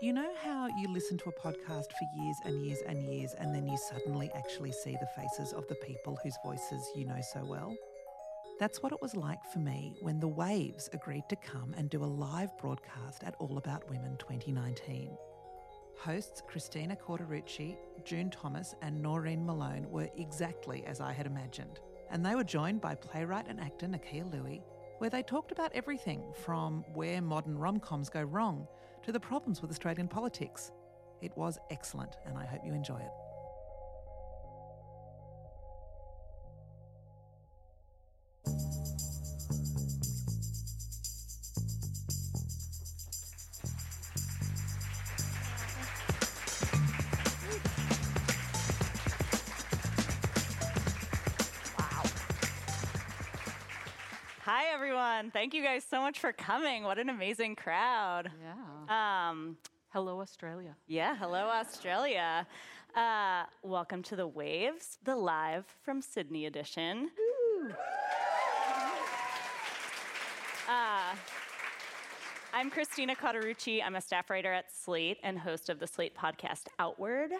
You know how you listen to a podcast for years and years and years, and then you suddenly actually see the faces of the people whose voices you know so well? That's what it was like for me when The Waves agreed to come and do a live broadcast at All About Women 2019. Hosts Christina Cauterucci, June Thomas, and Noreen Malone were exactly as I had imagined, and they were joined by playwright and actor Nakkiah Lui where they talked about everything from where modern rom coms go wrong to the problems with Australian politics. It was excellent, and I hope you enjoy it. Thank you guys so much for coming. What an amazing crowd. Yeah. Um, hello, Australia. Yeah, hello, Australia. Uh, welcome to The Waves, the live from Sydney edition. Uh, I'm Christina Cauterucci. I'm a staff writer at Slate and host of the Slate podcast Outward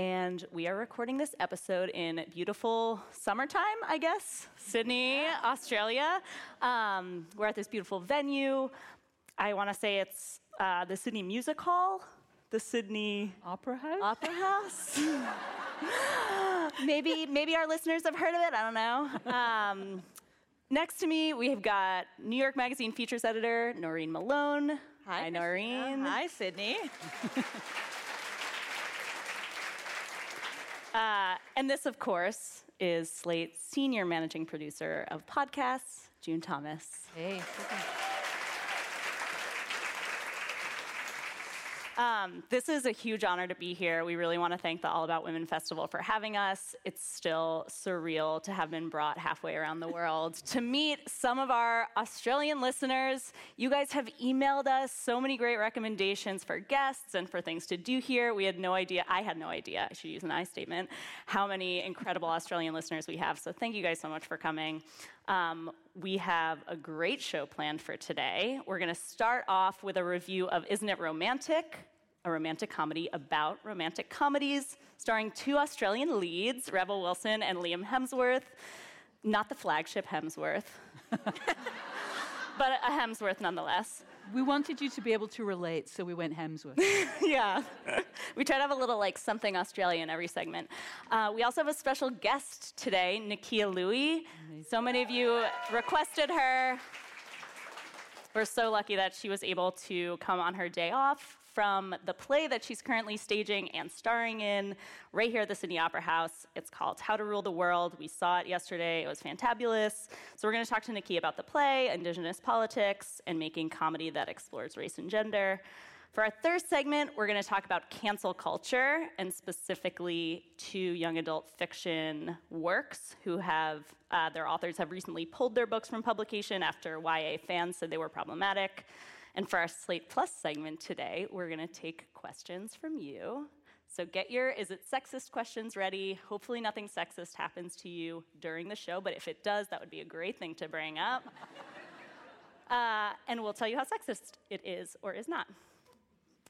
and we are recording this episode in beautiful summertime, I guess, Sydney, Australia. Um, we're at this beautiful venue. I want to say it's uh, the Sydney Music Hall, the Sydney Opera House. Opera House. maybe, maybe our listeners have heard of it. I don't know. Um, next to me, we've got New York Magazine features editor Noreen Malone. Hi, Hi Noreen. Hi, Sydney. Uh, and this, of course, is Slate's senior managing producer of podcasts, June Thomas. Hey. Um, this is a huge honor to be here. We really want to thank the All About Women Festival for having us. It's still surreal to have been brought halfway around the world to meet some of our Australian listeners. You guys have emailed us so many great recommendations for guests and for things to do here. We had no idea, I had no idea, I should use an I statement, how many incredible Australian listeners we have. So thank you guys so much for coming. Um, we have a great show planned for today. We're going to start off with a review of Isn't It Romantic? A romantic comedy about romantic comedies, starring two Australian leads, Rebel Wilson and Liam Hemsworth. Not the flagship Hemsworth, but a Hemsworth nonetheless. We wanted you to be able to relate, so we went Hemsworth. yeah. we try to have a little like something Australian every segment. Uh, we also have a special guest today, Lui. Amazing. So many of you requested her. We're so lucky that she was able to come on her day off from the play that she's currently staging and starring in right here at the Sydney Opera House. It's called How to Rule the World. We saw it yesterday, it was fantabulous. So, we're going to talk to Nikki about the play, Indigenous politics, and making comedy that explores race and gender. For our third segment, we're going to talk about cancel culture and specifically two young adult fiction works who have uh, their authors have recently pulled their books from publication after YA fans said they were problematic. And for our Slate Plus segment today, we're going to take questions from you. So get your is it sexist questions ready. Hopefully, nothing sexist happens to you during the show, but if it does, that would be a great thing to bring up. Uh, and we'll tell you how sexist it is or is not.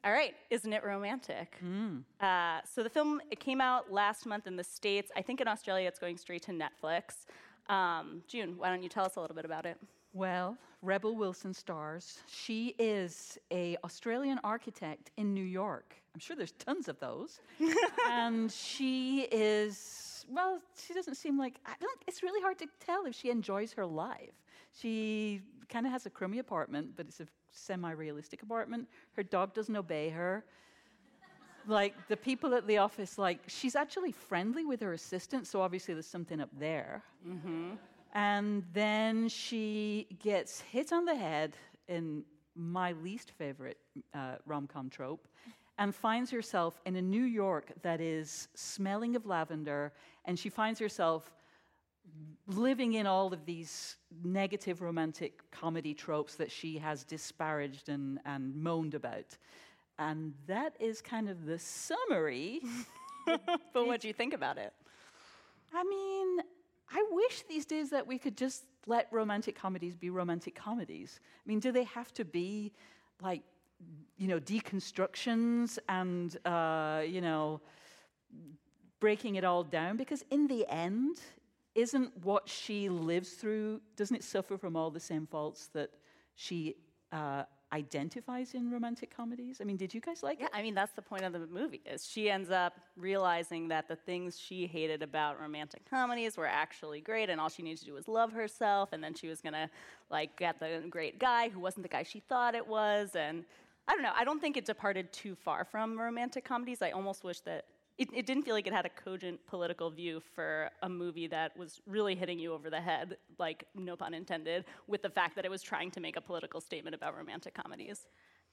All right, isn't it romantic? Mm. Uh, so the film it came out last month in the states. I think in Australia it's going straight to Netflix. Um, June, why don't you tell us a little bit about it? Well, Rebel Wilson stars. She is a Australian architect in New York. I'm sure there's tons of those. and she is well, she doesn't seem like I don't it's really hard to tell if she enjoys her life. She kind of has a crummy apartment, but it's a semi-realistic apartment. Her dog doesn't obey her. Like the people at the office, like she's actually friendly with her assistant, so obviously there's something up there. Mm-hmm. And then she gets hit on the head in my least favorite uh, rom com trope and finds herself in a New York that is smelling of lavender, and she finds herself living in all of these negative romantic comedy tropes that she has disparaged and, and moaned about. And that is kind of the summary. but what do you think about it? I mean, I wish these days that we could just let romantic comedies be romantic comedies. I mean, do they have to be like you know, deconstructions and, uh, you know, breaking it all down. Because in the end, isn't what she lives through, doesn't it suffer from all the same faults that she uh, identifies in romantic comedies? I mean, did you guys like Yeah, it? I mean that's the point of the movie is she ends up realizing that the things she hated about romantic comedies were actually great and all she needed to do was love herself and then she was going to like get the great guy who wasn't the guy she thought it was and I don't know, I don't think it departed too far from romantic comedies. I almost wish that it, it didn't feel like it had a cogent political view for a movie that was really hitting you over the head, like no pun intended, with the fact that it was trying to make a political statement about romantic comedies.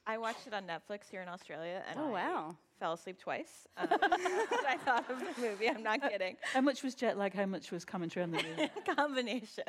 I watched it on Netflix here in Australia, and Oh, I wow. fell asleep twice. Um, I thought of the movie. I'm not kidding. How much was jet lag? How much was commentary on the movie? Combination.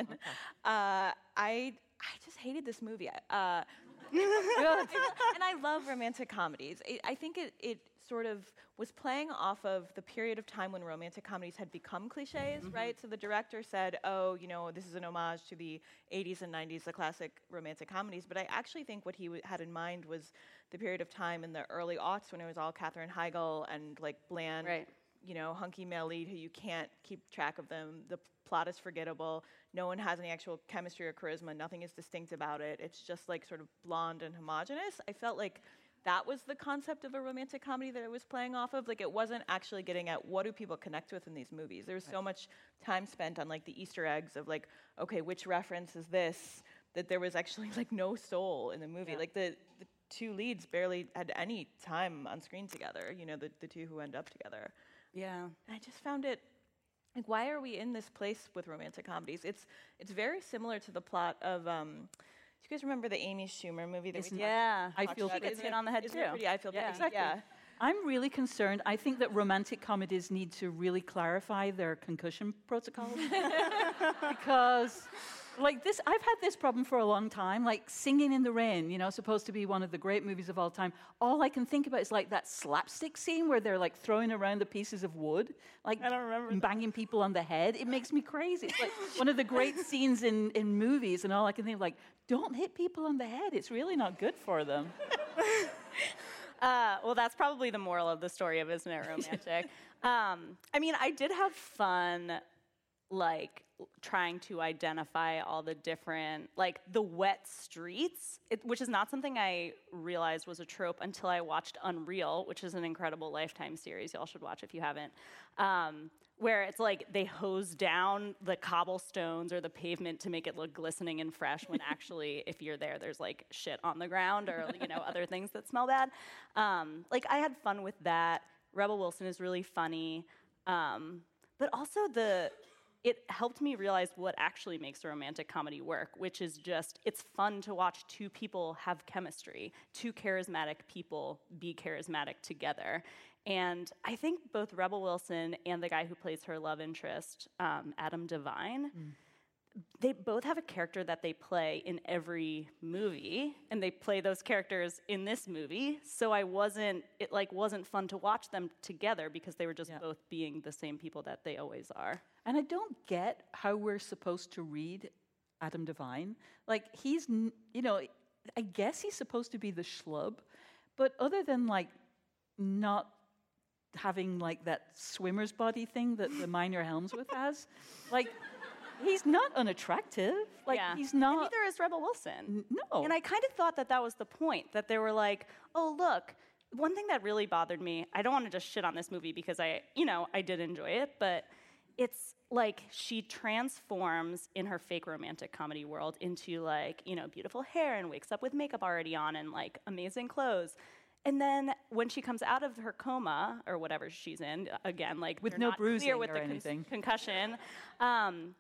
Uh, I I just hated this movie. Uh, and I love romantic comedies. It, I think it, it sort of was playing off of the period of time when romantic comedies had become cliches, mm-hmm. right? So the director said, oh, you know, this is an homage to the 80s and 90s, the classic romantic comedies. But I actually think what he w- had in mind was the period of time in the early aughts when it was all Katherine Heigl and like bland, Right. you know, hunky male lead who you can't keep track of them. The plot is forgettable. No one has any actual chemistry or charisma. Nothing is distinct about it. It's just like sort of blonde and homogenous. I felt like that was the concept of a romantic comedy that it was playing off of. Like it wasn't actually getting at what do people connect with in these movies. There was so much time spent on like the Easter eggs of like, okay, which reference is this? That there was actually like no soul in the movie. Like the, the two leads barely had any time on screen together. You know, the, the two who end up together. Yeah. And I just found it like why are we in this place with romantic comedies? It's it's very similar to the plot of um do you guys remember the Amy Schumer movie that we talked Yeah. I feel? She gets hit on the head too. pretty? I feel Yeah. pretty. Exactly. Yeah. I'm really concerned. I think that romantic comedies need to really clarify their concussion protocols. because, like this, I've had this problem for a long time. Like Singing in the Rain, you know, supposed to be one of the great movies of all time. All I can think about is like that slapstick scene where they're like throwing around the pieces of wood, like I don't remember that. banging people on the head. It makes me crazy. It's like one of the great scenes in, in movies, and all I can think of, like, don't hit people on the head. It's really not good for them. Uh, well, that's probably the moral of the story of Isn't It Romantic? um, I mean, I did have fun, like, trying to identify all the different, like, the wet streets, it, which is not something I realized was a trope until I watched Unreal, which is an incredible Lifetime series. Y'all should watch if you haven't. Um, where it's like they hose down the cobblestones or the pavement to make it look glistening and fresh when actually if you're there there's like shit on the ground or you know other things that smell bad um, like i had fun with that rebel wilson is really funny um, but also the it helped me realize what actually makes a romantic comedy work which is just it's fun to watch two people have chemistry two charismatic people be charismatic together. And I think both Rebel Wilson and the guy who plays her love interest, um, Adam Devine, they both have a character that they play in every movie, and they play those characters in this movie. So I wasn't, it like wasn't fun to watch them together because they were just Yeah. both being the same people that they always are. And I don't get how we're supposed to read Adam Devine. Like, he's, you know, I guess he's supposed to be the schlub, but other than like not having like that swimmer's body thing that the minor Hemsworth has, like, he's not unattractive. Like, yeah. he's And not. neither is Rebel Wilson. no. And I kind of thought that that was the point, that they were like, oh, look, one thing that really bothered me, I don't want to just shit on this movie because I, you know, I did enjoy it, but it's like she transforms in her fake romantic comedy world into like, you know, beautiful hair and wakes up with makeup already on and like amazing clothes. And then when she comes out of her coma or whatever she's in, again, like With no bruising with or the con- anything. concussion, um,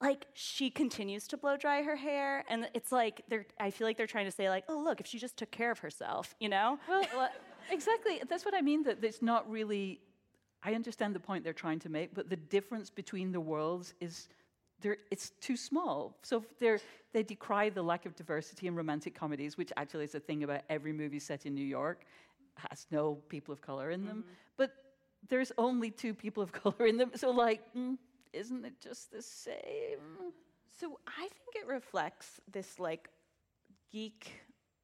like she continues to blow dry her hair and it's like they're i feel like they're trying to say like oh look if she just took care of herself you know Well, exactly. That's what I mean. That it's not really. I understand the point they're trying to make, but the difference between the worlds is. they're- It's too small. So they're, they decry the lack of diversity in romantic comedies, which actually is a thing about every movie set in New York, has no people of color in them. But there's only two people of color in them. So, like, mm, isn't it just the same? So I think it reflects this like geek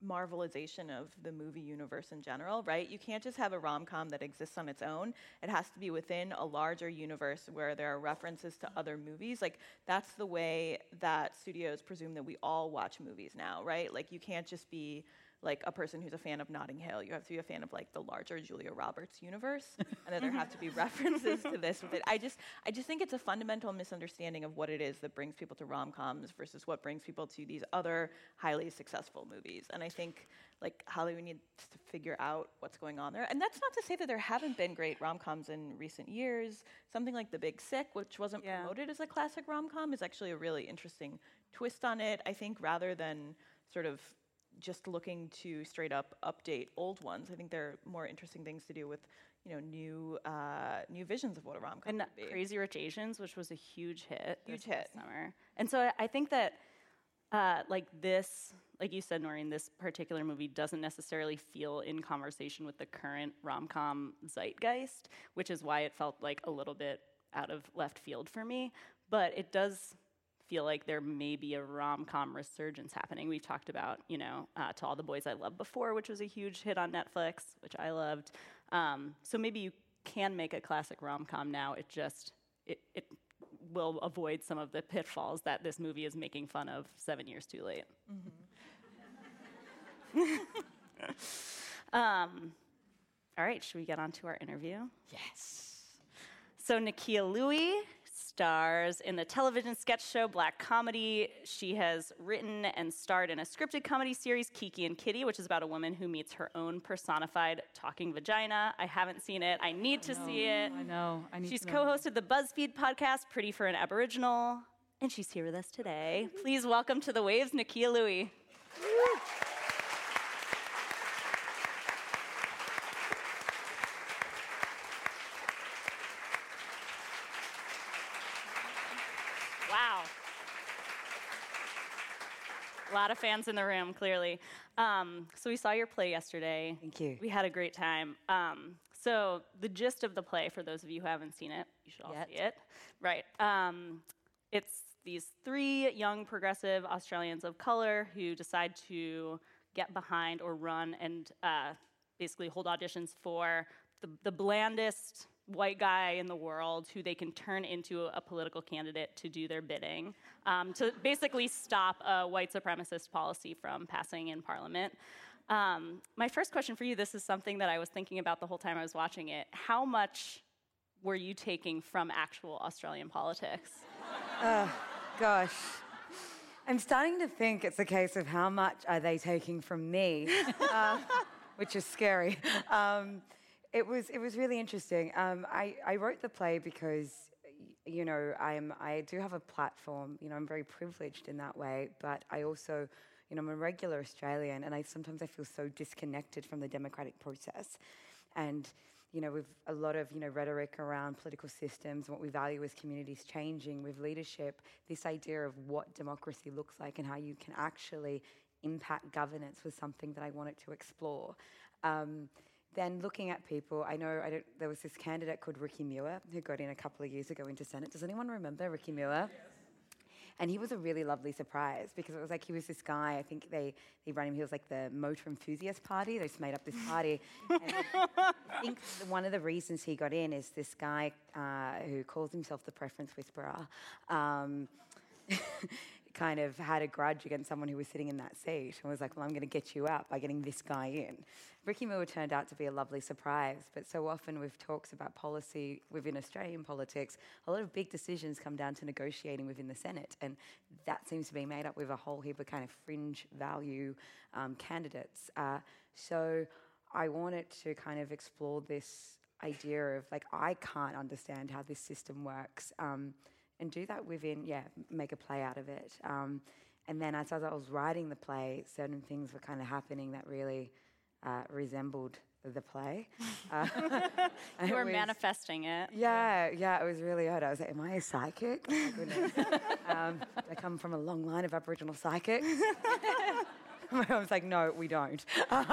marvelization of the movie universe in general, right? You can't just have a rom com that exists on its own. It has to be within a larger universe where there are references to other movies. Like, that's the way that studios presume that we all watch movies now, right? Like, you can't just be like a person who's a fan of Notting Hill. You have to be a fan of like the larger Julia Roberts universe, and then there have to be references to this with it. I just, I just think it's a fundamental misunderstanding of what it is that brings people to rom coms versus what brings people to these other highly successful movies. And I think like Hollywood needs to figure out what's going on there. And that's not to say that there haven't been great rom coms in recent years. Something like The Big Sick, which wasn't Yeah. promoted as a classic rom com, is actually a really interesting twist on it. I think rather than sort of just looking to straight up update old ones, I think there are more interesting things to do with you know new uh, new visions of what a rom com and. Crazy Rich Asians, which was a huge hit, Huge this hit. summer. And so I- I think that, uh, like this, like you said, Noreen, this particular movie doesn't necessarily feel in conversation with the current rom com zeitgeist, which is why it felt like a little bit out of left field for me. But it does feel like there may be a rom com resurgence happening. We've talked about, you know, uh, To All the Boys I Loved Before, which was a huge hit on Netflix, which I loved. Um, so maybe you can make a classic rom com now. It just, it, it will avoid some of the pitfalls that this movie is making fun of seven years too late. um, all right, should we get on to our interview? Yes. So Nakkiah Lui stars in the television sketch show Black Comedy. She has written and starred in a scripted comedy series, Kiki and Kitty, which is about a woman who meets her own personified talking vagina. I haven't seen it. I need to see it. I know. I need She's co-hosted the BuzzFeed podcast, Pretty for an Aboriginal, and she's here with us today. Please welcome to the waves, Nakkiah Lui. Wow. A lot of fans in the room, clearly. Um, so we saw your play yesterday. Thank you. We had a great time. Um, so the gist of the play, for those of you who haven't seen it, you should all Yet. see it. Right. Um, it's these three young progressive Australians of color who decide to get behind or run and uh, basically hold auditions for the, the blandest white guy in the world who they can turn into a political candidate to do their bidding, um, to basically stop a white supremacist policy from passing in parliament. Um, my first question for you this is something that I was thinking about the whole time I was watching it. How much were you taking from actual Australian politics? Oh, Gosh. I'm starting to think it's a case of how much are they taking from me, uh, which is scary. Um, it was it was really interesting. Um, I, I wrote the play because you know I'm I do have a platform. You know I'm very privileged in that way, but I also you know I'm a regular Australian, and I sometimes I feel so disconnected from the democratic process, and you know, with a lot of, you know, rhetoric around political systems, what we value as communities changing with leadership, this idea of what democracy looks like and how you can actually impact governance was something that I wanted to explore. Um, then looking at people, I know I don't, there was this candidate called Ricky Muir who got in a couple of years ago into Senate. Does anyone remember Ricky Muir? And he was a really lovely surprise because it was like he was this guy. I think they, they ran him. He was like the motor enthusiast party. They just made up this party. I think one of the reasons he got in is this guy uh, who calls himself the preference whisperer. Um, kind of had a grudge against someone who was sitting in that seat and was like, Well, I'm going to get you out by getting this guy in. Ricky Muir turned out to be a lovely surprise, but so often with talks about policy within Australian politics, a lot of big decisions come down to negotiating within the Senate, and that seems to be made up with a whole heap of kind of fringe value um, candidates. Uh, so I wanted to kind of explore this idea of like, I can't understand how this system works. Um, and do that within, yeah, make a play out of it. Um, and then as, as I was writing the play, certain things were kind of happening that really uh, resembled the play. Uh, You were was- manifesting it. Yeah, yeah, it was really odd. I was like, am I a psychic? Oh goodness. um, I come from a long line of Aboriginal psychics. My mom's like, no, we don't. Um,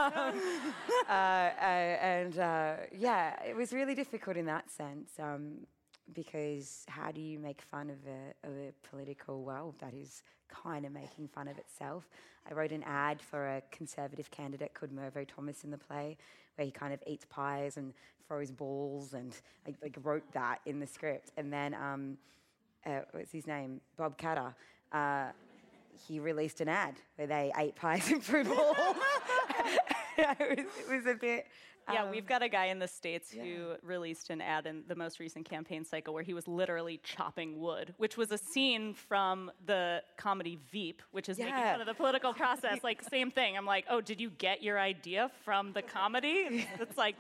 uh, and uh, yeah, it was really difficult in that sense. Um, because how do you make fun of a, of a political world that is kind of making fun of itself? I wrote an ad for a conservative candidate called Mervo Thomas in the play, where he kind of eats pies and throws balls, and I like, wrote that in the script. And then, um, uh, what's his name? Bob Katter. Uh, he released an ad where they ate pies and threw balls. it, was, it was a bit Yeah, um, we've got a guy in the States who released an ad in the most recent campaign cycle where he was literally chopping wood, which was a scene from the comedy Veep, which is making fun of the political process. Like, same thing. I'm like, oh, did you get your idea from the comedy? It's like,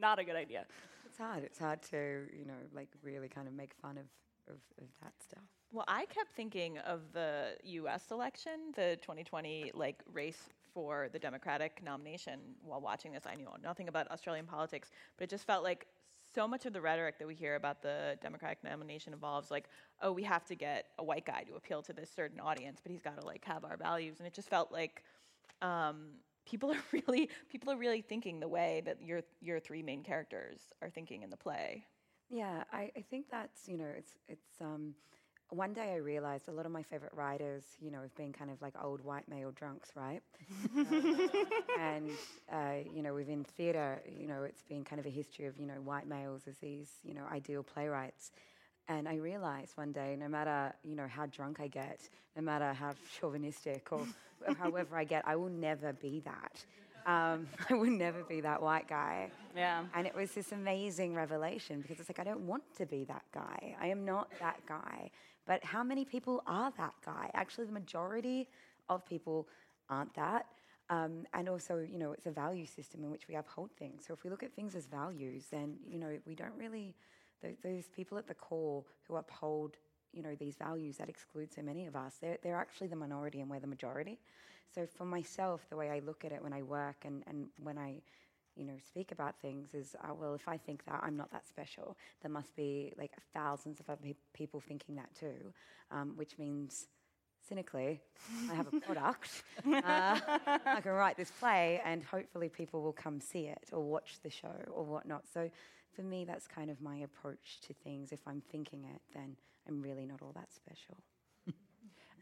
not a good idea. It's hard. It's hard to, you know, like really kind of make fun of, of, of that stuff. Well, I kept thinking of the U.S. election, the 2020 like race for the Democratic nomination. While watching this, I knew nothing about Australian politics, but it just felt like so much of the rhetoric that we hear about the Democratic nomination involves like, oh, we have to get a white guy to appeal to this certain audience, but he's got to like have our values, and it just felt like. Um, People are really people are really thinking the way that your your three main characters are thinking in the play. Yeah, I, I think that's, you know, it's, it's, um, one day I realized a lot of my favorite writers, you know, have been kind of like old white male drunks, right? Um, and, uh, you know, within theatre, you know, it's been kind of a history of, you know, white males as these, you know, ideal playwrights. And I realized one day, no matter, you know, how drunk I get, no matter how chauvinistic or however I get, I will never be that. Um, I would never be that white guy. Yeah. And it was this amazing revelation because it's like, I don't want to be that guy. I am not that guy. But how many people are that guy? Actually, the majority of people aren't that. Um, and also, you know, it's a value system in which we uphold things. So if we look at things as values, then, you know, we don't really, th- those people at the core who uphold, you know, these values that exclude so many of us, they're, they're actually the minority and we're the majority. So for myself, the way I look at it when I work and, and when I, you know, speak about things is, uh, well, if I think that I'm not that special, there must be like thousands of other pe- people thinking that too, um, which means cynically, I have a product. uh, I can write this play, and hopefully people will come see it or watch the show or whatnot. So for me, that's kind of my approach to things. If I'm thinking it, then I'm really not all that special.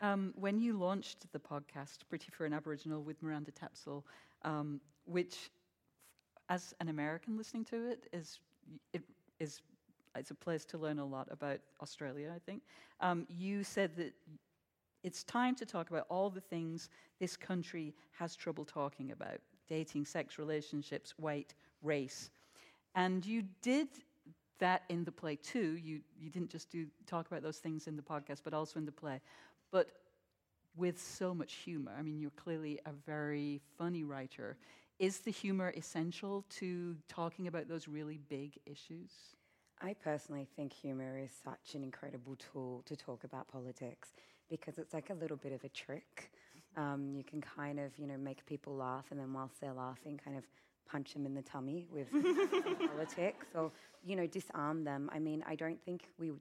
Um, when you launched the podcast, Pretty for an Aboriginal with Miranda Tapsell, um, which, as an American listening to it, is it is it's a place to learn a lot about Australia. I think um, you said that it's time to talk about all the things this country has trouble talking about: dating, sex, relationships, weight, race, and you did that in the play too. You you didn't just do talk about those things in the podcast, but also in the play but with so much humor. I mean, you're clearly a very funny writer. Is the humor essential to talking about those really big issues? I personally think humour is such an incredible tool to talk about politics because it's like a little bit of a trick. Um, you can kind of, you know, make people laugh, and then whilst they're laughing, kind of punch them in the tummy with politics, or you know, disarm them. I mean, I don't think we would.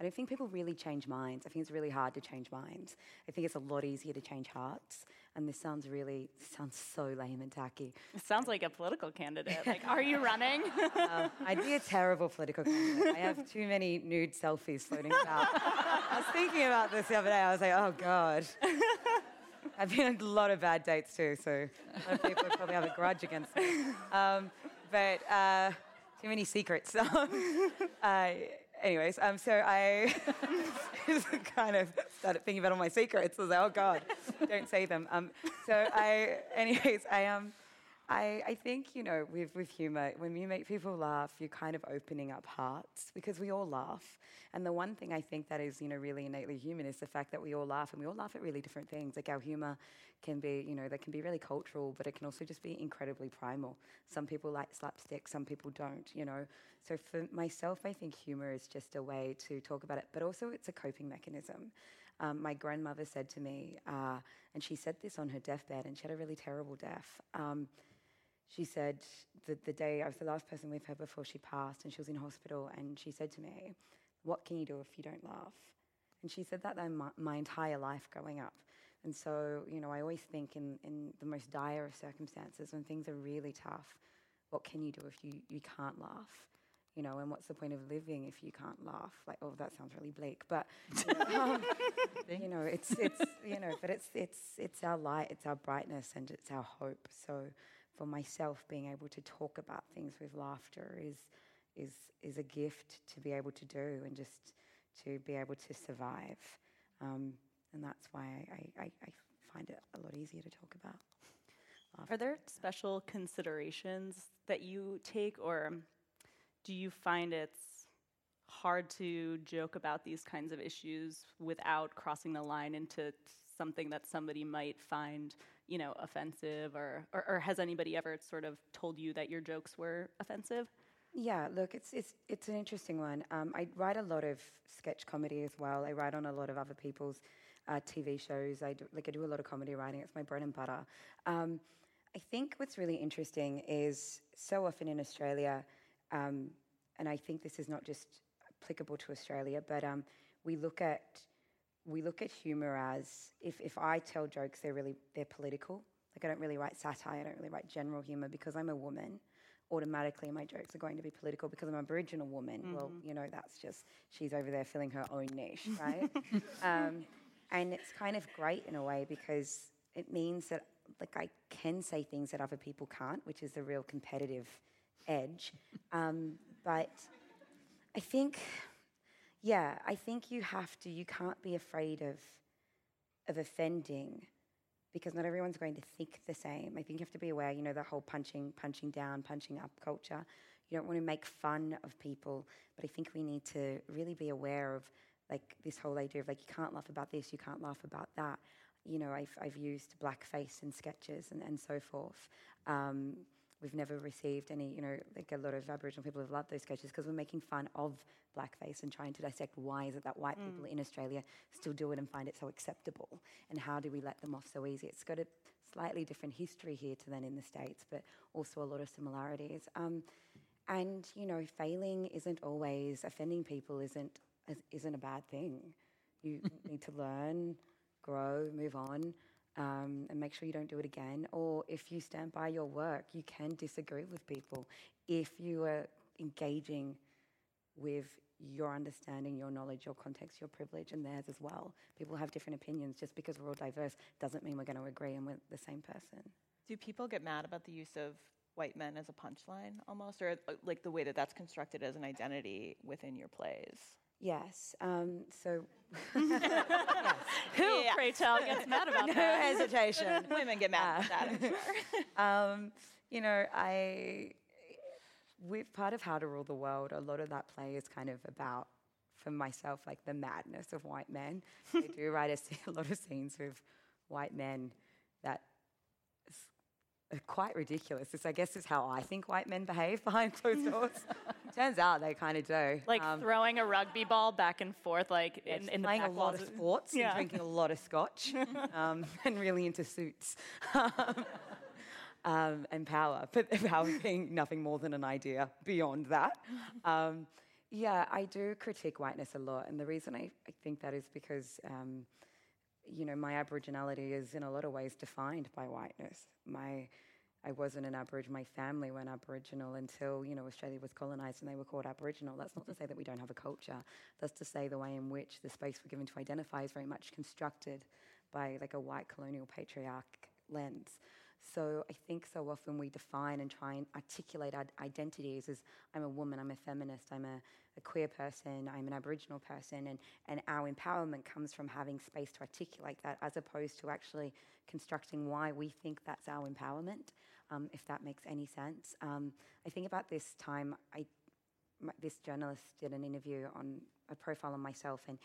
I don't think people really change minds. I think it's really hard to change minds. I think it's a lot easier to change hearts. And this sounds really sounds so lame and tacky. It sounds like a political candidate. Like, are you running? Um, I'd be a terrible political candidate. I have too many nude selfies floating about. I was thinking about this the other day. I was like, oh God. I've been on a lot of bad dates too, so a lot of people probably have a grudge against me. Um, but uh, too many secrets. Uh, anyways, um, so I kind of started thinking about all my secrets. I was like, oh God, don't say them. Um, so I, anyways, I um, I, I think, you know, with, with humour, when you make people laugh, you're kind of opening up hearts because we all laugh. And the one thing I think that is, you know, really innately human is the fact that we all laugh and we all laugh at really different things. Like our humour can be, you know, that can be really cultural, but it can also just be incredibly primal. Some people like slapstick, some people don't, you know. So for myself, I think humour is just a way to talk about it, but also it's a coping mechanism. Um, my grandmother said to me, uh, and she said this on her deathbed, and she had a really terrible death. Um, she said the, the day I was the last person with her before she passed, and she was in hospital, and she said to me, What can you do if you don't laugh? And she said that my, my entire life growing up. And so, you know, I always think in, in the most dire of circumstances, when things are really tough, what can you do if you, you can't laugh? you know, and what's the point of living if you can't laugh? Like, oh, that sounds really bleak, but you know, um, you know, it's it's you know, but it's it's it's our light, it's our brightness, and it's our hope. So, for myself, being able to talk about things with laughter is is is a gift to be able to do, and just to be able to survive. Um, and that's why I, I, I find it a lot easier to talk about. Are there special considerations that you take, or do you find it's hard to joke about these kinds of issues without crossing the line into something that somebody might find, you know, offensive, or, or, or has anybody ever sort of told you that your jokes were offensive? Yeah, look, it's it's it's an interesting one. Um, I write a lot of sketch comedy as well. I write on a lot of other people's uh, TV shows. I do, like I do a lot of comedy writing. It's my bread and butter. Um, I think what's really interesting is so often in Australia, um, and I think this is not just applicable to Australia, but um, we look at we look at humor as if, if I tell jokes, they're really they're political. Like I don't really write satire. I don't really write general humor because I'm a woman. Automatically, my jokes are going to be political because I'm an Aboriginal woman. Mm-hmm. Well, you know, that's just she's over there filling her own niche, right? um, and it's kind of great in a way because it means that like I can say things that other people can't, which is the real competitive edge. Um, but I think, yeah, I think you have to. You can't be afraid of of offending because not everyone's going to think the same. I think you have to be aware. You know, the whole punching, punching down, punching up culture. You don't want to make fun of people, but I think we need to really be aware of like this whole idea of like you can't laugh about this, you can't laugh about that you know, I've, I've used blackface in sketches and, and so forth. Um, we've never received any, you know, like a lot of Aboriginal people have loved those sketches because we're making fun of blackface and trying to dissect why is it that white mm. people in Australia still do it and find it so acceptable, and how do we let them off so easy? It's got a slightly different history here to than in the States, but also a lot of similarities. Um, and you know, failing isn't always offending people. isn't isn't a bad thing. You need to learn grow, move on, um, and make sure you don't do it again. Or if you stand by your work, you can disagree with people. If you are engaging with your understanding, your knowledge, your context, your privilege, and theirs as well. People have different opinions. Just because we're all diverse doesn't mean we're going to agree and we're the same person. Do people get mad about the use of white men as a punchline almost, or uh, like the way that that's constructed as an identity within your plays? Yes. Um, so. yes. Who, yeah. pray tell, gets mad about no that? No hesitation. Women get mad uh, about that, sure. um, you know, I. With part of How to Rule the World, a lot of that play is kind of about, for myself, like the madness of white men. I do write a, a lot of scenes with white men that quite ridiculous. This, I guess, is how I think white men behave behind closed doors. Turns out they kind of do. Like um, throwing a rugby ball back and forth, like yeah, in, in playing a lot of sports yeah. and drinking a lot of scotch, um, and really into suits. um, and power, but power being nothing more than an idea beyond that. Um, yeah, I do critique whiteness a lot, and the reason I, I think that is because um, you know, my Aboriginality is in a lot of ways defined by whiteness. My, I wasn't an Aboriginal. My family weren't Aboriginal until you know Australia was colonised and they were called Aboriginal. That's not to say that we don't have a culture. That's to say the way in which the space we're given to identify is very much constructed by like a white colonial patriarch lens. So I think so often we define and try and articulate our identities as I'm a woman, I'm a feminist, I'm a, a queer person, I'm an Aboriginal person, and, and our empowerment comes from having space to articulate that as opposed to actually constructing why we think that's our empowerment, um, if that makes any sense. Um, I think about this time, I, my, this journalist did an interview on a profile on myself, and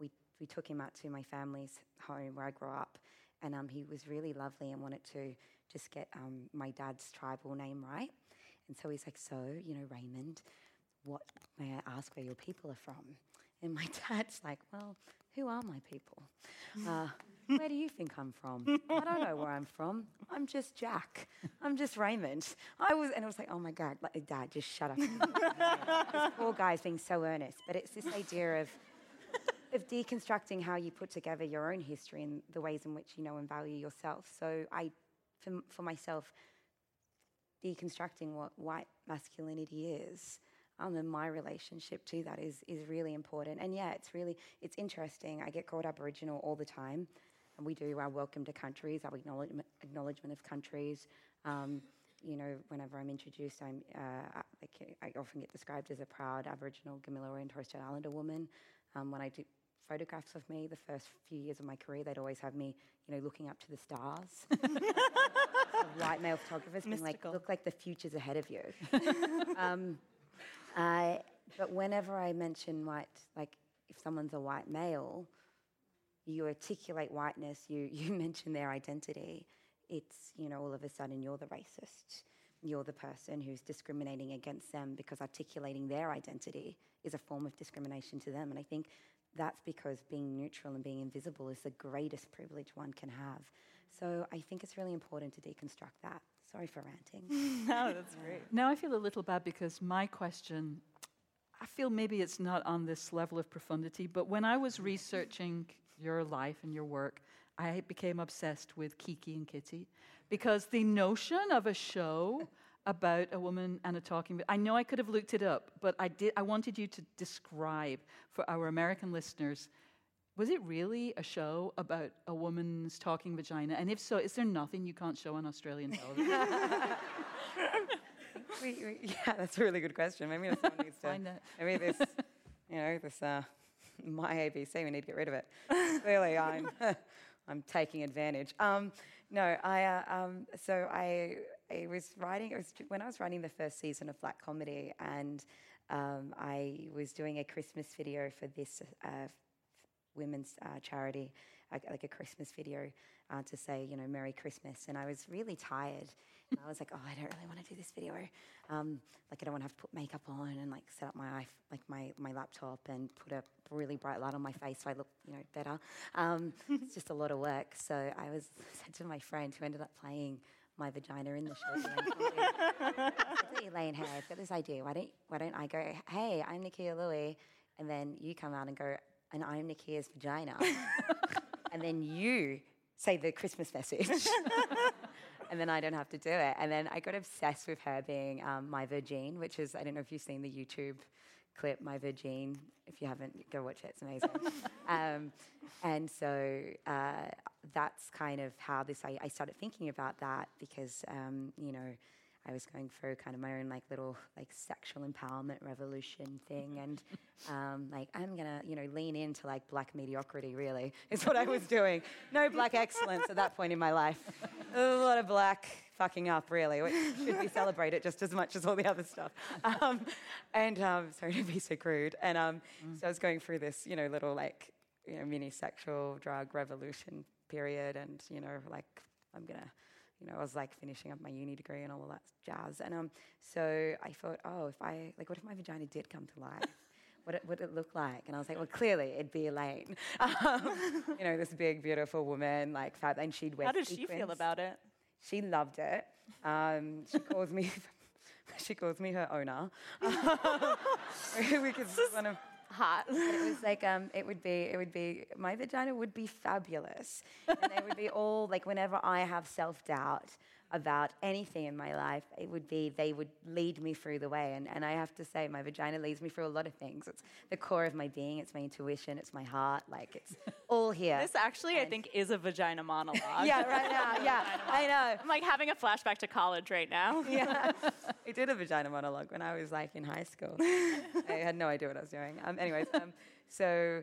we, we took him out to my family's home where I grew up and um, he was really lovely and wanted to just get um, my dad's tribal name right. And so he's like, So, you know, Raymond, what may I ask where your people are from? And my dad's like, Well, who are my people? Uh, where do you think I'm from? I don't know where I'm from. I'm just Jack. I'm just Raymond. I was, and I was like, oh my God, like, Dad, just shut up. this poor guy's being so earnest. But it's this idea of of deconstructing how you put together your own history and the ways in which you know and value yourself. So I, for, for myself, deconstructing what white masculinity is um, and my relationship to that is is really important. And yeah, it's really it's interesting. I get called Aboriginal all the time, and we do our welcome to countries, our acknowledgement acknowledgement of countries. Um, you know, whenever I'm introduced, I'm uh, I, I often get described as a proud Aboriginal, Gamilaroi, and Torres Strait Islander woman. Um, when I do photographs of me the first few years of my career, they'd always have me, you know, looking up to the stars. white male photographers being like, look like the future's ahead of you. um, I, but whenever I mention white, like if someone's a white male, you articulate whiteness, you, you mention their identity, it's, you know, all of a sudden you're the racist. You're the person who's discriminating against them because articulating their identity is a form of discrimination to them. And I think that's because being neutral and being invisible is the greatest privilege one can have. So I think it's really important to deconstruct that. Sorry for ranting. no, that's great. Now I feel a little bad because my question, I feel maybe it's not on this level of profundity, but when I was researching your life and your work, I became obsessed with Kiki and Kitty because the notion of a show about a woman and a talking. I know I could have looked it up, but I did. I wanted you to describe for our American listeners. Was it really a show about a woman's talking vagina? And if so, is there nothing you can't show on Australian television? we, we, yeah, that's a really good question. Maybe someone needs to. Find that. Maybe this, you know, this uh, my ABC. We need to get rid of it. Clearly, I'm I'm taking advantage. Um, no, I uh, um, so I I was writing. It was when I was writing the first season of Black Comedy, and um, I was doing a Christmas video for this uh, women's uh, charity, like, a Christmas video uh, to say, you know, Merry Christmas. And I was really tired. And I was like, oh, I don't really want to do this video. Um, like, I don't want to have to put makeup on and like set up my like my, my laptop and put a really bright light on my face so I look, you know, better. Um, it's just a lot of work. So I was said to my friend who ended up playing my vagina in the show. I said, Elaine, hey, I've got this idea. Why don't why don't I go, hey, I'm Nakkiah Lui, and then you come out and go, and I'm Nakkiah's vagina, and then you say the Christmas message. and then I don't have to do it. And then I got obsessed with her being um, my virgin, which is I don't know if you've seen the YouTube clip My Virgin. If you haven't, go watch it. It's amazing. um, and so uh, that's kind of how this. I, I, started thinking about that because um, you know I was going through kind of my own like little like sexual empowerment revolution thing, and um, like I'm gonna you know lean into like black mediocrity. Really, is what I was doing. No black excellence at that point in my life. A lot of black fucking up, really, which should be celebrated just as much as all the other stuff. Um, and um, sorry to be so crude. And um, mm. so I was going through this, you know, little like you know mini sexual drug revolution period, and you know like I'm gonna you know, I was like finishing up my uni degree and all of that jazz. And um, so I thought, oh, if I, like, what if my vagina did come to life? what it, would it look like? And I was like, well, clearly it'd be Elaine. Um, you know, this big, beautiful woman, like, fat, and she'd wear How did sequins. she feel about it? She loved it. Um, she calls me, she calls me her owner. we could kind of hot. it was like um, it would be it would be my vagina would be fabulous, and they would be all like whenever I have self doubt about anything in my life, it would be they would lead me through the way. And, and I have to say, my vagina leads me through a lot of things. It's the core of my being, it's my intuition, it's my heart. Like, it's all here. This actually, and I think, is a vagina monologue. yeah, right now. Yeah, I know. I'm like having a flashback to college right now. yeah. I did a vagina monologue when I was like in high school. I had no idea what I was doing. Um, anyways, um, so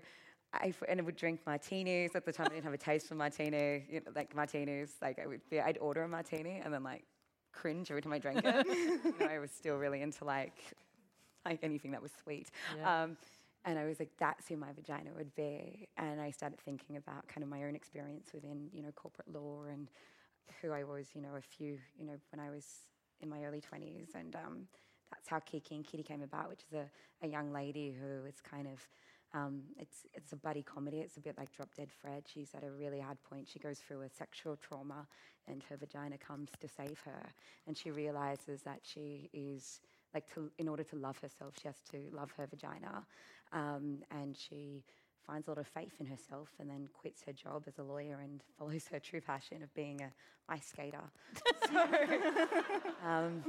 I and I would drink martinis. At the time, I didn't have a taste for martini, you know, like martinis. Like I would, be, I'd order a martini and then like cringe every time I drank it. you know, I was still really into like like anything that was sweet. Yeah. Um, and I was like, that's who my vagina would be. And I started thinking about kind of my own experience within, you know, corporate law and who I was, you know, a few, you know, when I was in my early 20s. And um, that's how Kiki and Kitty came about, which is a, a young lady who is kind of um, it's, it's a buddy comedy. It's a bit like Drop Dead Fred. She's at a really hard point. She goes through a sexual trauma, and her vagina comes to save her. And she realizes that she is like to, in order to love herself, she has to love her vagina. Um, and she finds a lot of faith in herself and then quits her job as a lawyer and follows her true passion of being a ice skater. so, um,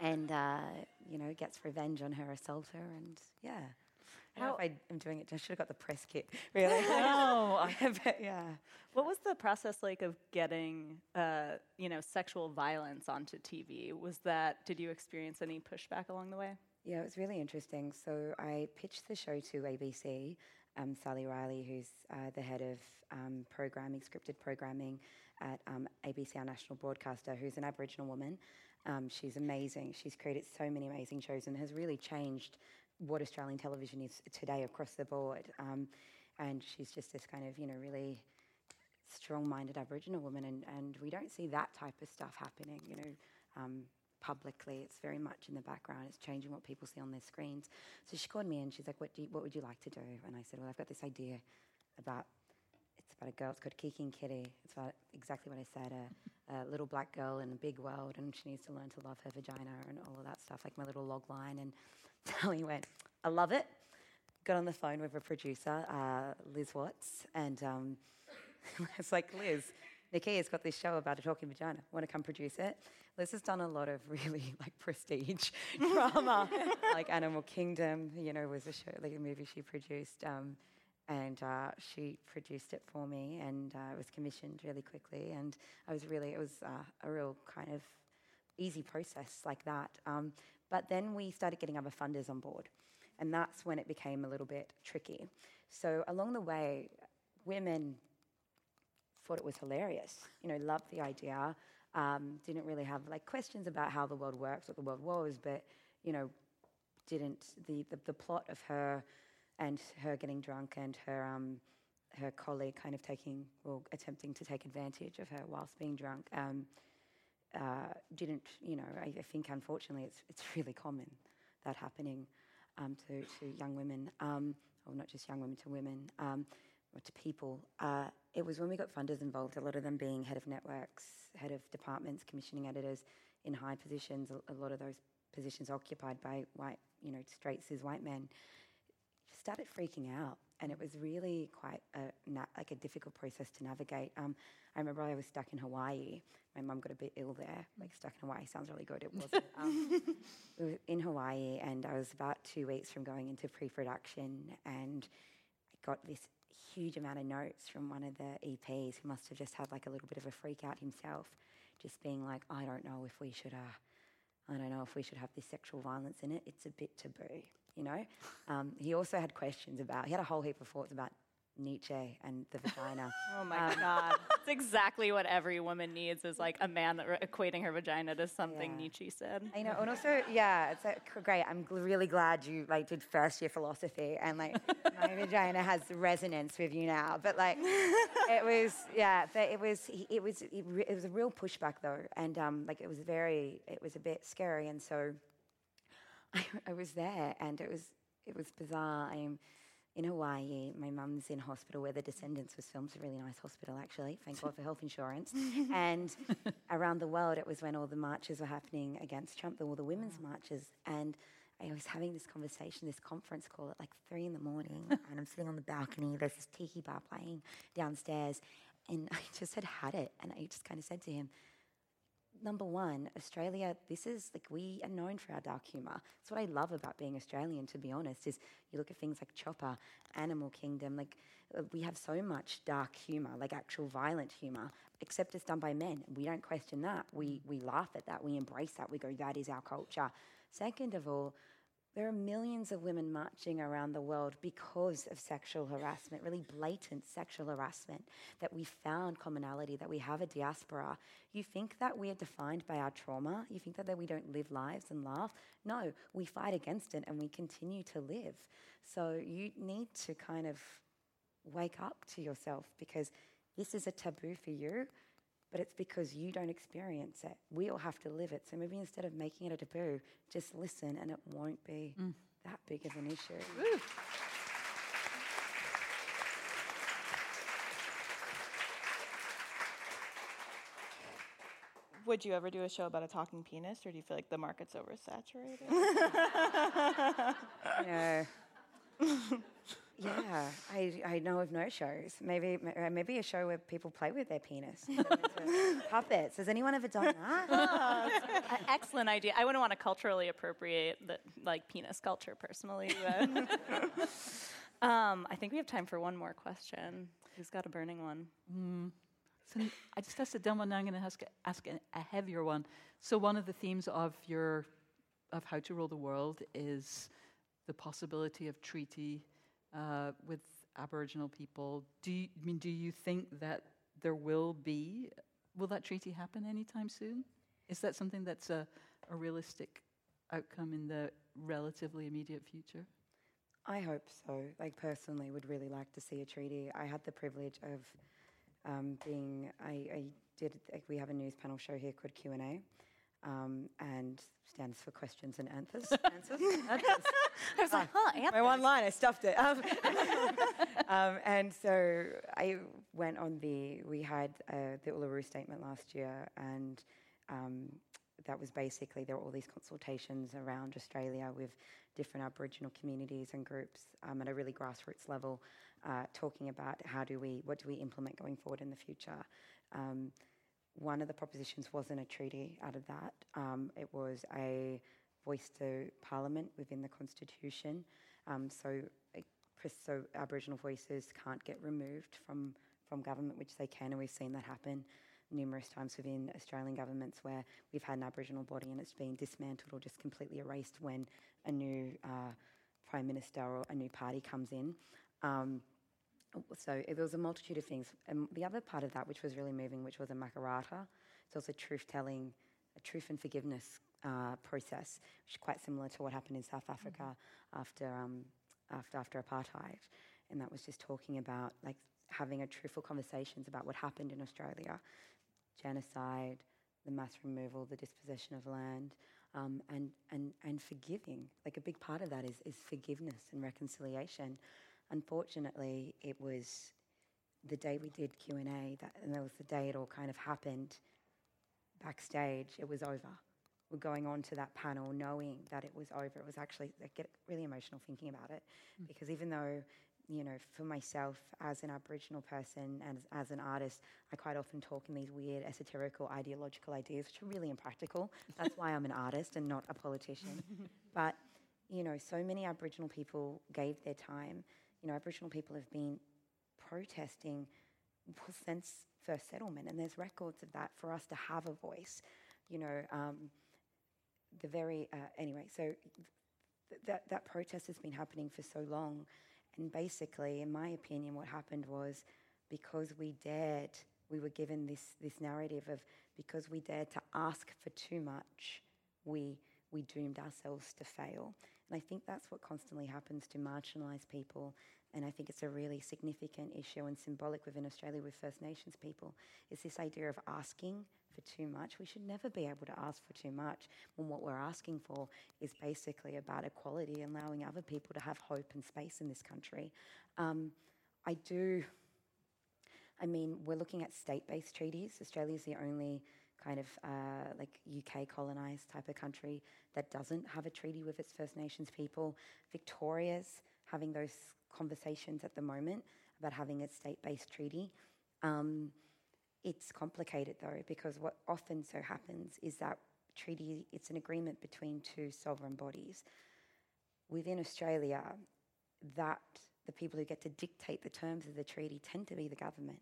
and uh, you know gets revenge on her assaulter, and yeah. I don't know if I am doing it. I should have got the press kit, really. No, I- but yeah. What was the process like of getting, uh, you know, sexual violence onto TV? Was that, did you experience any pushback along the way? Yeah, it was really interesting. So I pitched the show to ABC. Um, Sally Riley, who's uh, the head of um, programming, scripted programming at um, ABC, our national broadcaster, who's an Aboriginal woman. Um, she's amazing. She's created so many amazing shows and has really changed what Australian television is today across the board. Um, and she's just this kind of, you know, really strong-minded Aboriginal woman, and, and we don't see that type of stuff happening, you know, um, publicly. It's very much in the background. It's changing what people see on their screens. So she called me and she's like, "What do you, what would you like to do?" And I said, "Well, I've got this idea about it's about a girl. It's called Kiki and Kitty. It's about exactly what I said: a, a little black girl in a big world, and she needs to learn to love her vagina and all of that stuff, like my little log line." And Sally went, "I love it." Got on the phone with a producer, uh, Liz Watts, and. Um, it's like, Liz, Nakkiah's got this show about a talking vagina. Want to come produce it? Liz has done a lot of really like prestige drama, like Animal Kingdom. You know, was a show, like a movie she produced, um, and uh, she produced it for me, and uh, it was commissioned really quickly. And I was really, it was uh, a real kind of easy process like that. Um, but then we started getting other funders on board, and that's when it became a little bit tricky. So along the way, women thought it was hilarious. You know, loved the idea. Um, didn't really have like questions about how the world works, what the world was, but you know, didn't the the, the plot of her and her getting drunk and her um, her colleague kind of taking or attempting to take advantage of her whilst being drunk. Um, uh, didn't you know? I, I, think unfortunately it's it's really common that happening um, to to young women, um, or not just young women, to women um, or to people. Uh, it was when we got funders involved, a lot of them being head of networks, head of departments, commissioning editors in high positions, a, a lot of those positions occupied by white, you know, straight cis white men, started freaking out. And it was really quite a, na- like a difficult process to navigate. Um, I remember I was stuck in Hawaii. My mum got a bit ill there. Like stuck in Hawaii sounds really good. It wasn't. Um, we were in Hawaii, and I was about two weeks from going into pre-production, and I got this huge amount of notes from one of the EPs who must have just had like a little bit of a freak out himself, just being like, I don't know if we should, uh, I don't know if we should have this sexual violence in it. It's a bit taboo, you know. Um, he also had questions about. He had a whole heap of thoughts about Nietzsche and the vagina. Oh my God. That's exactly what every woman needs is like a man that re- equating her vagina to something Yeah. Nietzsche said. You know, and also, yeah, it's like, great. I'm gl- really glad you like did first year philosophy, and like my vagina has resonance with you now. But like, it was, yeah, but it was, it was, it, re- it was a real pushback though, and um, like it was very, it was a bit scary, and so I, I was there, and it was, it was bizarre. I'm in Hawaii. My mum's in hospital where The Descendants was filmed. It's a really nice hospital, actually. Thank God for health insurance. and around the world, it was when all the marches were happening against Trump, all the women's marches. And I was having this conversation, this conference call at like three in the morning, and I'm sitting on the balcony. There's this tiki bar playing downstairs, and I just had had it, and I just kind of said to him, number one, Australia, this is like we are known for our dark humour. That's what I love about being Australian, to be honest, is you look at things like Chopper, Animal Kingdom, like uh, we have so much dark humour, like actual violent humour, except it's done by men. We don't question that. We, we laugh at that. We embrace that. We go, that is our culture. Second of all, there are millions of women marching around the world because of sexual harassment, really blatant sexual harassment, that we found commonality, that we have a diaspora. You think that we are defined by our trauma? You think that, that we don't live lives and laugh? No, we fight against it and we continue to live. So you need to kind of wake up to yourself because this is a taboo for you, but it's because you don't experience it. We all have to live it. So maybe instead of making it a taboo, just listen and it won't be mm. that big of an issue. Would you ever do a show about a talking penis, or do you feel like the market's oversaturated? You know, Yeah, I, I know of no shows. Maybe uh, maybe a show where people play with their penis. Turn Puppets. Has anyone ever done that? An excellent idea. I wouldn't want to culturally appropriate the like penis culture personally. Um, I think we have time for one more question. Who's got a burning one? So n- I just asked a dumb one. Now I'm going to ask, a- ask a, a heavier one. So one of the themes of your of how to rule the world is the possibility of treaty uh, with Aboriginal people. Do you, I mean do you think that there will be will that treaty happen anytime soon? Is that something that's a, a realistic outcome in the relatively immediate future? I hope so. Like personally, would really like to see a treaty. I had the privilege of um, being. I, I did. Like, we have a news panel show here called Q and A, um, and stands for questions and answers. answers. answers. I was like, huh, My one line, I stuffed it. Um, um, and so I went on the, we had uh, the Uluru Statement last year, and um, that was basically, there were all these consultations around Australia with different Aboriginal communities and groups um, at a really grassroots level, uh, talking about how do we, what do we implement going forward in the future. One of the propositions wasn't a treaty out of that. Um, it was a voice to Parliament within the Constitution. Um, so, so Aboriginal voices can't get removed from, from government, which they can, and we've seen that happen numerous times within Australian governments where we've had an Aboriginal body and it's been dismantled or just completely erased when a new uh, Prime Minister or a new party comes in. Um, so it- there was a multitude of things. And the other part of that, which was really moving, which was a makarrata, so it was a truth-telling, a truth and forgiveness uh, process, which is quite similar to what happened in South Africa after, um, after after apartheid, and that was just talking about like having a truthful conversations about what happened in Australia, genocide, the mass removal, the dispossession of land, um, and, and, and forgiving. Like a big part of that is, is forgiveness and reconciliation. Unfortunately, it was the day we did Q&A, that, and that was the day it all kind of happened backstage, it was over. We're going on to that panel knowing that it was over. It was actually, I get really emotional thinking about it mm. because even though, you know, for myself as an Aboriginal person and as, as an artist, I quite often talk in these weird esoterical ideological ideas, which are really impractical. That's why I'm an artist and not a politician. but, you know, so many Aboriginal people gave their time. You know, Aboriginal people have been protesting well, since first settlement, and there's records of that for us to have a voice. You know, um, the very uh, anyway. So th- that that protest has been happening for so long, and basically, in my opinion, what happened was because we dared, we were given this this narrative of because we dared to ask for too much, we we doomed ourselves to fail. And I think that's what constantly happens to marginalised people. And I think it's a really significant issue and symbolic within Australia with First Nations people is this idea of asking for too much. We should never be able to ask for too much when what we're asking for is basically about equality allowing other people to have hope and space in this country. Um, I do I mean, we're looking at state-based treaties. Australia is the only kind of uh, like UK colonized type of country that doesn't have a treaty with its First Nations people. Victoria's having those conversations at the moment about having a state-based treaty. Um, it's complicated though because what often so happens is that treaty it's an agreement between two sovereign bodies. Within Australia, that the people who get to dictate the terms of the treaty tend to be the government.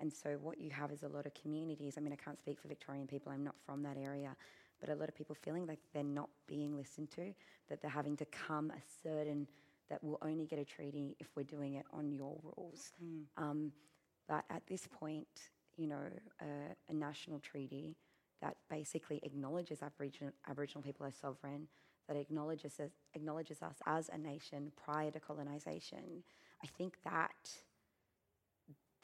And so what you have is a lot of communities. I mean, I can't speak for Victorian people, I'm not from that area, but a lot of people feeling like they're not being listened to, that they're having to come a certain, that we'll only get a treaty if we're doing it on your rules. Um, but at this point, you know, uh, a national treaty that basically acknowledges Aboriginal, Aboriginal people as sovereign, that acknowledges us, acknowledges us as a nation prior to colonisation. I think that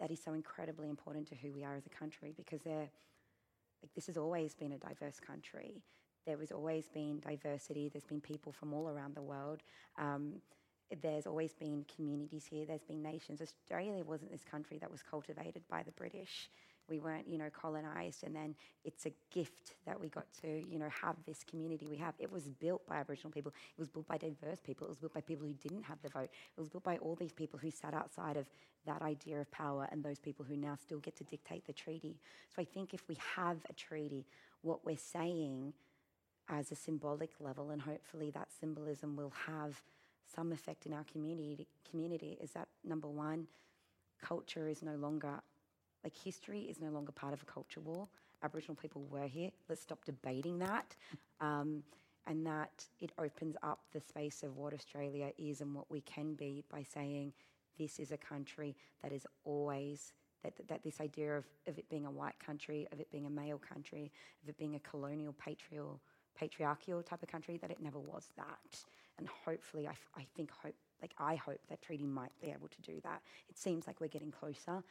that is so incredibly important to who we are as a country because they're, like, this has always been a diverse country. There has always been diversity. There's been people from all around the world. Um, there's always been communities here. There's been nations. Australia wasn't this country that was cultivated by the British. We weren't, you know, colonized, and then it's a gift that we got to, you know, have this community we have. It was built by Aboriginal people. It was built by diverse people. It was built by people who didn't have the vote. It was built by all these people who sat outside of that idea of power, and those people who now still get to dictate the treaty. So I think if we have a treaty, what we're saying as a symbolic level, and hopefully that symbolism will have some effect in our community. Community is that number one, culture is no longer like history is no longer part of a culture war. Aboriginal people were here. Let's stop debating that. Um, and that it opens up the space of what Australia is and what we can be by saying this is a country that is always that, that this idea of, of it being a white country, of it being a male country, of it being a colonial patrial, patriarchal type of country, that it never was that. And hopefully, I, f- I think hope like I hope that treaty might be able to do that. It seems like we're getting closer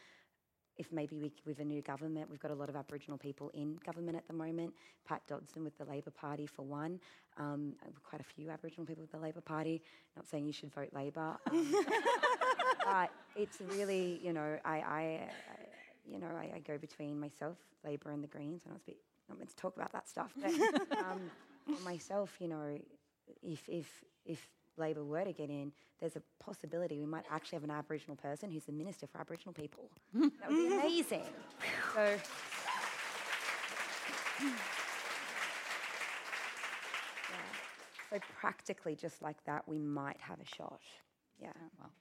if maybe we, with a new government, we've got a lot of Aboriginal people in government at the moment. Pat Dodson with the Labor Party, for one, um, quite a few Aboriginal people with the Labor Party. Not saying you should vote Labor, um, but it's really, you know, I, I, I you know, I, I, go between myself, Labor, and the Greens. I know it's a bit not meant to talk about that stuff, but um, myself, you know, if if if Labor were to get in, there's a possibility we might actually have an Aboriginal person who's the Minister for Aboriginal People. that would be amazing. so, yeah. so practically, just like that, we might have a shot. Yeah. Well.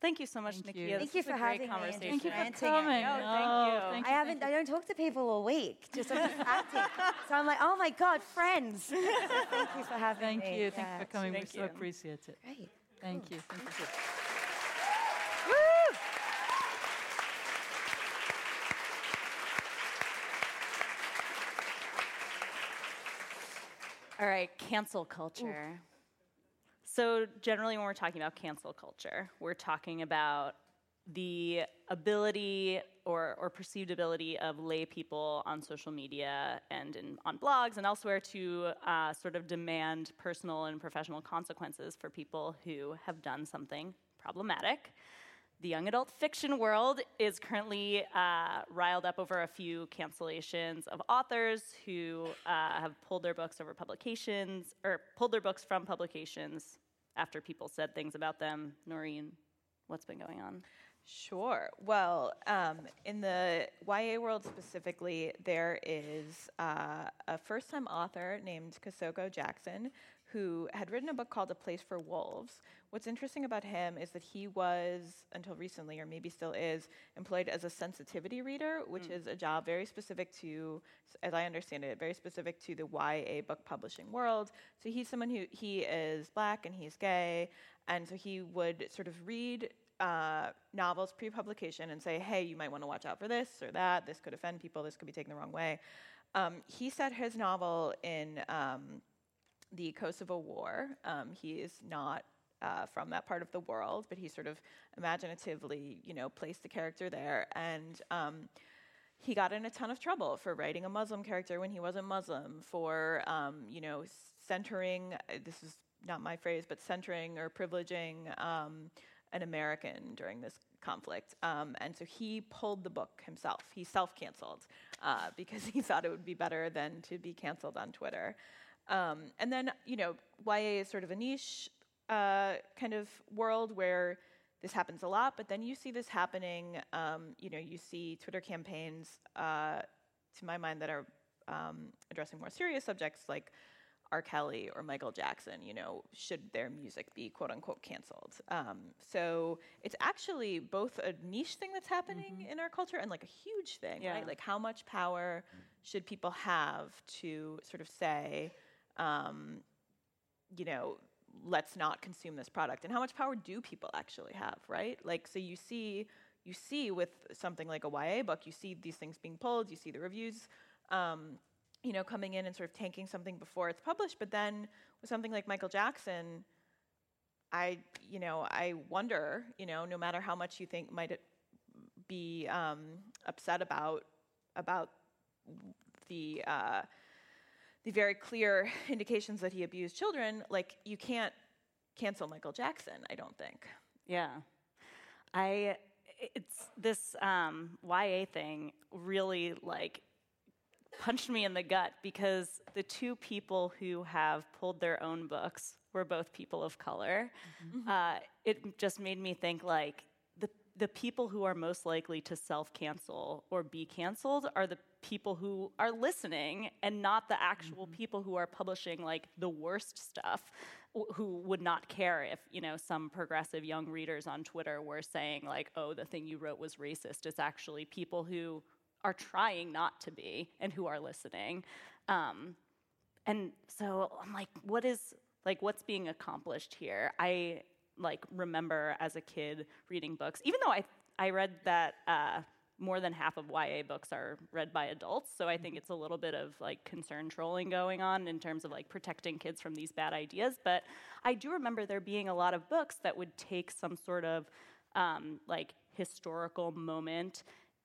Thank you so much, Thank Nakkiah. you. This Thank you was for a great having me. Thank you for coming. No, Oh, thank you. thank I haven't. I don't talk to people all week. Just I'm just acting. So I'm like, oh my god, friends. So thank you for having Thank me. Thank you. Thank Yeah, you for coming. Thank we so appreciate it. Great. Thank you. Thank you. All right, cancel culture. So, generally, when we're talking about cancel culture, we're talking about the ability or, or perceived ability of lay people on social media and in, on blogs and elsewhere to uh, sort of demand personal and professional consequences for people who have done something problematic. The young adult fiction world is currently uh, riled up over a few cancellations of authors who uh, have pulled their books over publications or pulled their books from publications after people said things about them. Noreen, what's been going on? Sure. Well, um, in the YA world specifically, there is uh, a first time author named Kosoko Jackson who had written a book called A Place for Wolves. What's interesting about him is that he was, until recently, or maybe still is, employed as a sensitivity reader, which is a job very specific to, as I understand it, very specific to the YA book publishing world. So he's someone who, he is black and he's gay, and so he would sort of read uh, novels pre-publication and say, "Hey, you might want to watch out for this or that. This could offend people. This could be taken the wrong way." Um, he set his novel in um, the Kosovo War. Um, he is not uh, from that part of the world, but he sort of imaginatively, you know, placed the character there, and um, he got in a ton of trouble for writing a Muslim character when he wasn't Muslim, for um, you know, centering. uh, This is not my phrase, but centering or privileging um, an American during this conflict. Um, and so he pulled the book himself. He self canceled uh, because he thought it would be better than to be canceled on Twitter. Um, and then, you know, YA is sort of a niche uh, kind of world where this happens a lot, but then you see this happening. Um, you know, you see Twitter campaigns, uh, to my mind, that are um, addressing more serious subjects like R. Kelly or Michael Jackson, you know, should their music be quote unquote canceled? Um, so it's actually both a niche thing that's happening in our culture and like a huge thing, Yeah. right? Like how much power should people have to sort of say, um, you know, let's not consume this product, and how much power do people actually have, right? Like, so you see, you see with something like a YA book, you see these things being pulled, you see the reviews. Um, you know, coming in and sort of tanking something before it's published. But then with something like Michael Jackson, I, you know, I wonder, you know, no matter how much you think might be um, upset about about the uh, the very clear indications that he abused children, like you can't cancel Michael Jackson. I don't think. Yeah. I it's this um, YA thing really like punched me in the gut because the two people who have pulled their own books were both people of color. Mm-hmm. Uh, it just made me think like the the people who are most likely to self cancel or be canceled are the people who are listening and not the actual mm-hmm. people who are publishing like the worst stuff who would not care if you know some progressive young readers on twitter were saying like oh the thing you wrote was racist it's actually people who are trying not to be and who are listening. Um, and so I'm like, what is like what's being accomplished here? I like remember as a kid reading books, even though I I read that uh, more than half of YA books are read by adults. So I think it's a little bit of like concern trolling going on in terms of like protecting kids from these bad ideas. But I do remember there being a lot of books that would take some sort of um, like historical moment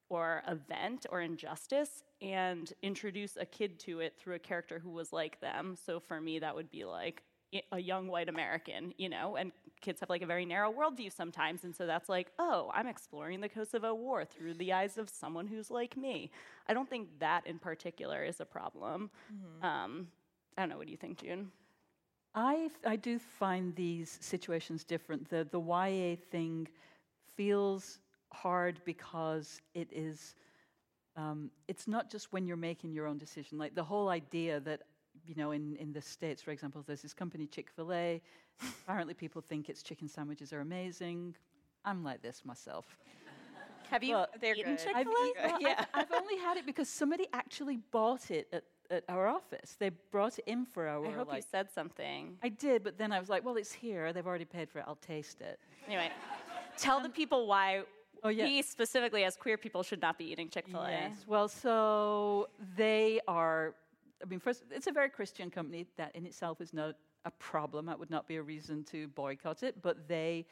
or event or injustice and introduce a kid to it through a character who was like them. So for me, that would be like a young white American, you know, and kids have like a very narrow worldview sometimes. And so that's like, oh, I'm exploring the Kosovo War through the eyes of someone who's like me. I don't think that in particular is a problem. Mm-hmm. Um, I don't know. What do you think, June? I, I do find these situations different. The, the YA thing feels hard because it is um, it's not just when you're making your own decision like the whole idea that you know in, in the states for example there's this company chick-fil-a. Apparently people think its chicken sandwiches are amazing. I'm like this myself. Have you well, they're eaten chick-fil-a? I've, well, yeah. I've, I've, only had it because somebody actually bought it at, at our office. They brought it in for our i hope like, you said something. I did but then i was like well it's here. They've already paid for it. I'll taste it. Anyway tell um, the people why Oh, yeah. We specifically, as queer people, should not be eating Chick fil A. Yes. Well, so they are, I mean, first, it's a very Christian company. That in itself is not a problem. That would not be a reason to boycott it. But they,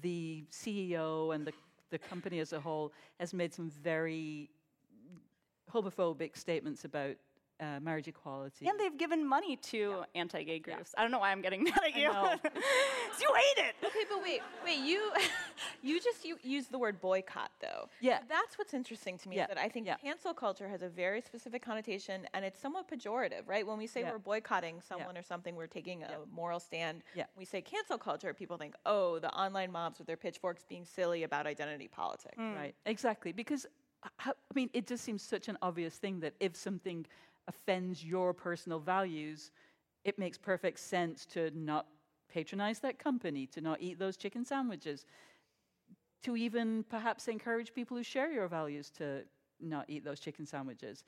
the CEO and the, the company as a whole, has made some very homophobic statements about uh, marriage equality. And they've given money to yeah. anti-gay groups. Yeah. I don't know why I'm getting mad at you. you hate it. Okay, but wait, wait. You, you just you use the word boycott though. Yeah. So that's what's interesting to me. Yeah. That I think yeah. cancel culture has a very specific connotation, and it's somewhat pejorative, right? When we say we're boycotting someone or something, we're taking a moral stand. Yeah. we say cancel culture, people think, oh, the online mobs with their pitchforks being silly about identity politics. Mm. Right. Exactly. Because I mean, it just seems such an obvious thing that if something offends your personal values, it makes perfect sense to not patronize that company, to not eat those chicken sandwiches, to even perhaps encourage people who share your values to not eat those chicken sandwiches.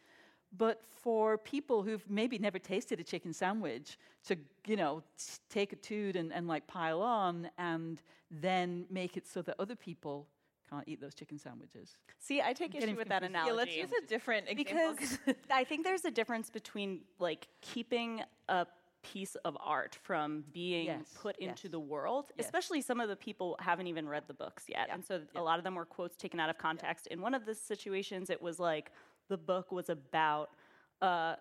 But for people who've maybe never tasted a chicken sandwich to, you know, take a toot and, and like pile on and then make it so that other people can't eat those chicken sandwiches. See, I take issue with that analogy. Yeah, let's use a different example. Because I think there's a difference between like keeping a piece of art from being yes, put yes. into the world, yes. especially some of the people haven't even read the books yet. Yeah. And so yeah. a lot of them were quotes taken out of context. In one of the situations, it was like the book was about uh,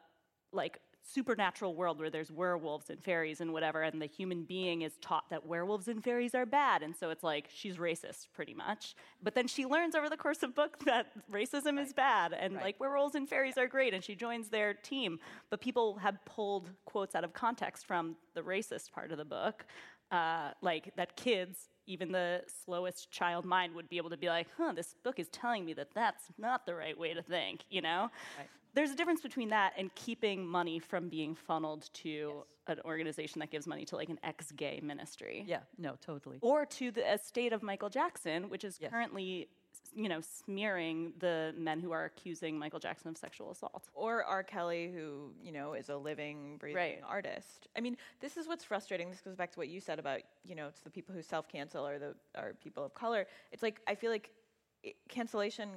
like supernatural world where there's werewolves and fairies and whatever, and the human being is taught that werewolves and fairies are bad. And so it's like she's racist pretty much. But then she learns over the course of book that racism right. is bad and right. like werewolves and fairies are great, and she joins their team. But people have pulled quotes out of context from the racist part of the book. Uh, like that kids even the slowest child mind would be able to be like, huh, this book is telling me that that's not the right way to think, you know? Right there's a difference between that and keeping money from being funneled to yes. an organization that gives money to like an ex-gay ministry. Yeah, no, totally. Or to the estate of Michael Jackson, which is yes. currently you know, smearing the men who are accusing Michael Jackson of sexual assault. Or R. Kelly, who, you know, is a living, breathing right. artist. I mean, this is what's frustrating. This goes back to what you said about, you know, it's the people who self cancel or the are people of color. It's like, I feel like it, cancellation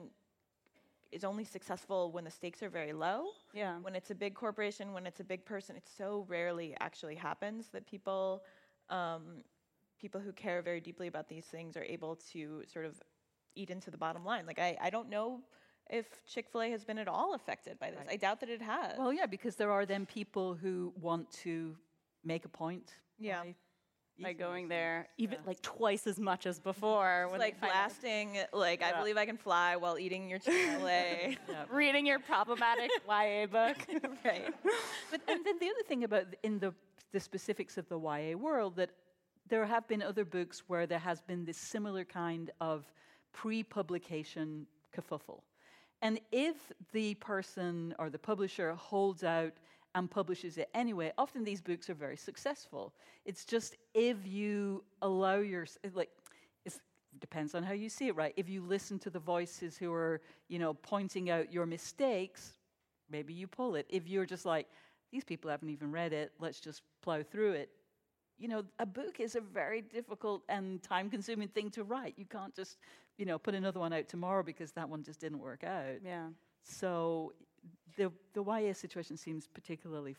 is only successful when the stakes are very low. Yeah. When it's a big corporation, when it's a big person, it so rarely actually happens that people, um, people who care very deeply about these things are able to sort of eat into the bottom line. Like I, I don't know if Chick Fil A has been at all affected by this. Right. I doubt that it has. Well, yeah, because there are then people who want to make a point. Yeah. By by going there, even like twice as much as before. like find out- blasting, like I believe I can fly while eating your Chick-fil-A. reading your problematic YA book. right. But and then the other thing about in the the specifics of the YA world that there have been other books where there has been this similar kind of pre-publication kerfuffle. And if the person or the publisher holds out and publishes it anyway, often these books are very successful. It's just if you allow your like it depends on how you see it, right? If you listen to the voices who are, you know, pointing out your mistakes, maybe you pull it. If you're just like, these people haven't even read it, let's just plow through it. You know, a book is a very difficult and time consuming thing to write. You can't just, you know, put another one out tomorrow because that one just didn't work out. Yeah. So the, the YA situation seems particularly f-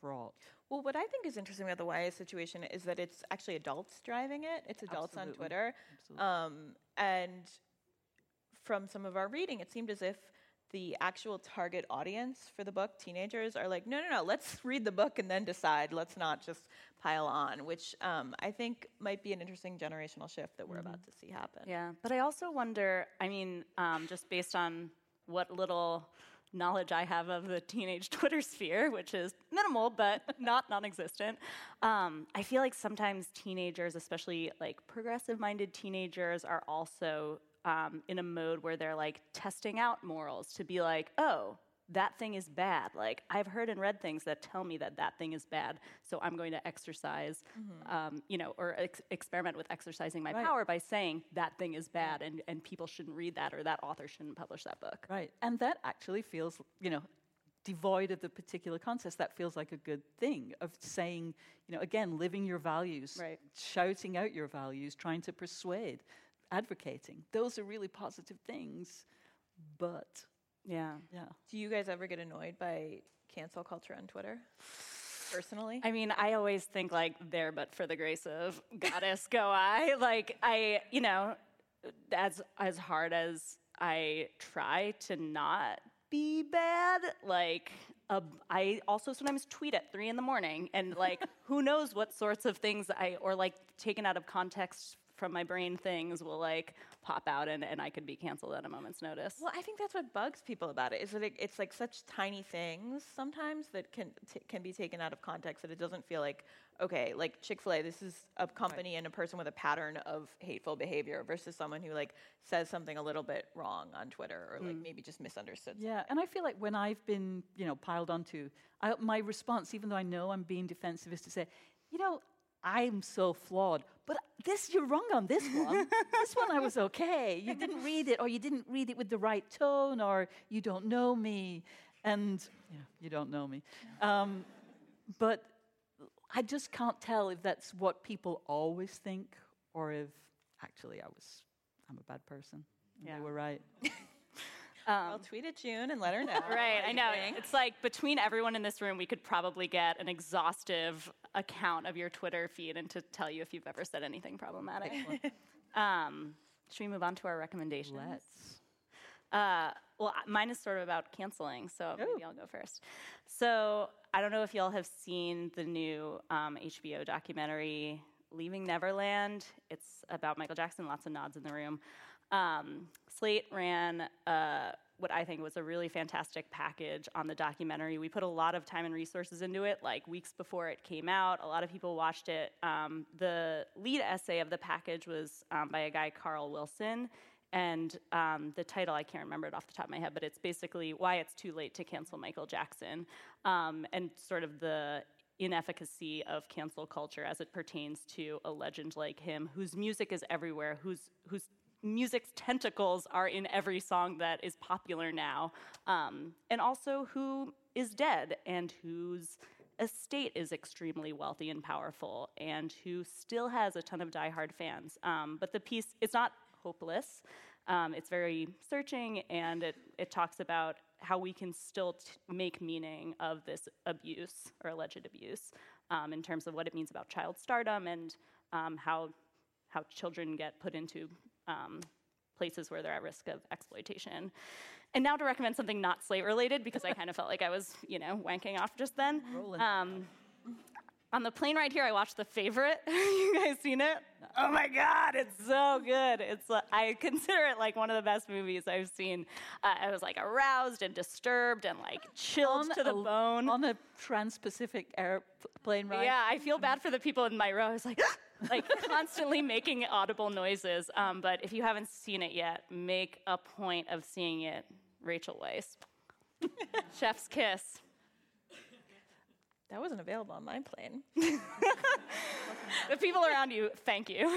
fraught. Well, what I think is interesting about the YA situation is that it's actually adults driving it. It's adults on Twitter. Absolutely. Um, and from some of our reading, it seemed as if the actual target audience for the book, teenagers, are like, no, no, no, let's read the book and then decide. Let's not just pile on, which um, I think might be an interesting generational shift that we're about to see happen. Yeah, but I also wonder. I mean, um, just based on what little knowledge I have of the teenage Twitter sphere, which is minimal but not non-existent, um, I feel like sometimes teenagers, especially like progressive-minded teenagers, are also um, in a mode where they're like testing out morals to be like, oh. That thing is bad. Like, I've heard and read things that tell me that that thing is bad, so I'm going to exercise, um, you know, or ex- experiment with exercising my Right. power by saying that thing is bad and, and people shouldn't read that or that author shouldn't publish that book. Right. And that actually feels, you know, devoid of the particular context, that feels like a good thing of saying, you know, again, living your values, Right. shouting out your values, trying to persuade, advocating. Those are really positive things. But, Yeah. yeah. Do you guys ever get annoyed by cancel culture on Twitter? Personally? I mean, I always think like there, but for the grace of goddess, go I. Like I, you know, as as hard as I try to not be bad, like uh, I also sometimes tweet at three in the morning, and like who knows what sorts of things I or like taken out of context from my brain things will like pop out, and and I could be canceled at a moment's notice. Well, I think that's what bugs people about it is that it, it's like such tiny things sometimes that can t- can be taken out of context that it doesn't feel like okay, like Chick Fil A. This is a company and a person with a pattern of hateful behavior versus someone who like says something a little bit wrong on Twitter or like mm. maybe just misunderstood. Yeah, and I feel like when I've been, you know, piled onto, I, my response, even though I know I'm being defensive, is to say, you know, I'm so flawed, but this you're wrong on this one. this one I was okay. You didn't read it, or you didn't read it with the right tone, or you don't know me, and yeah, you don't know me. Um, but I just can't tell if that's what people always think, or if actually I was, I'm a bad person. and Yeah. They were right. I'll tweet at June and let her know. Right, I know. It's like between everyone in this room, we could probably get an exhaustive account of your Twitter feed and to tell you if you've ever said anything problematic. um, should we move on to our recommendations? Let's. Uh, well, mine is sort of about canceling, so Oh. maybe I'll go first. So I don't know if y'all have seen the new um, HBO documentary "Leaving Neverland." It's about Michael Jackson. Lots of nods in the room. Um, Slate ran uh, what I think was a really fantastic package on the documentary. We put a lot of time and resources into it, like weeks before it came out. A lot of people watched it. Um, the lead essay of the package was um, by a guy, Carl Wilson. And um, the title, I can't remember it off the top of my head, but it's basically why it's too late to cancel Michael Jackson um, and sort of the inefficacy of cancel culture as it pertains to a legend like him whose music is everywhere, whose, whose music's tentacles are in every song that is popular now, um, and also who is dead and whose estate is extremely wealthy and powerful and who still has a ton of diehard fans. Um, but the piece, it's not hopeless. Um, it's very searching and it, it talks about how we can still t- make meaning of this abuse or alleged abuse um, in terms of what it means about child stardom and um, how, how children get put into um, places where they're at risk of exploitation. And now to recommend something not slate related because I kind of felt like I was, you know, wanking off just then. Um, On the plane right here, I watched The Favorite. you guys seen it? Oh my God, it's so good. It's uh, I consider it like one of the best movies I've seen. Uh, I was like aroused and disturbed and like chilled to the a, bone. On a trans-Pacific airplane ride. Yeah, I feel bad for the people in my row. I was like, like constantly making audible noises. Um, but if you haven't seen it yet, make a point of seeing it. Rachel Weisz. Chef's kiss. That wasn't available on my plane. The people around you, thank you.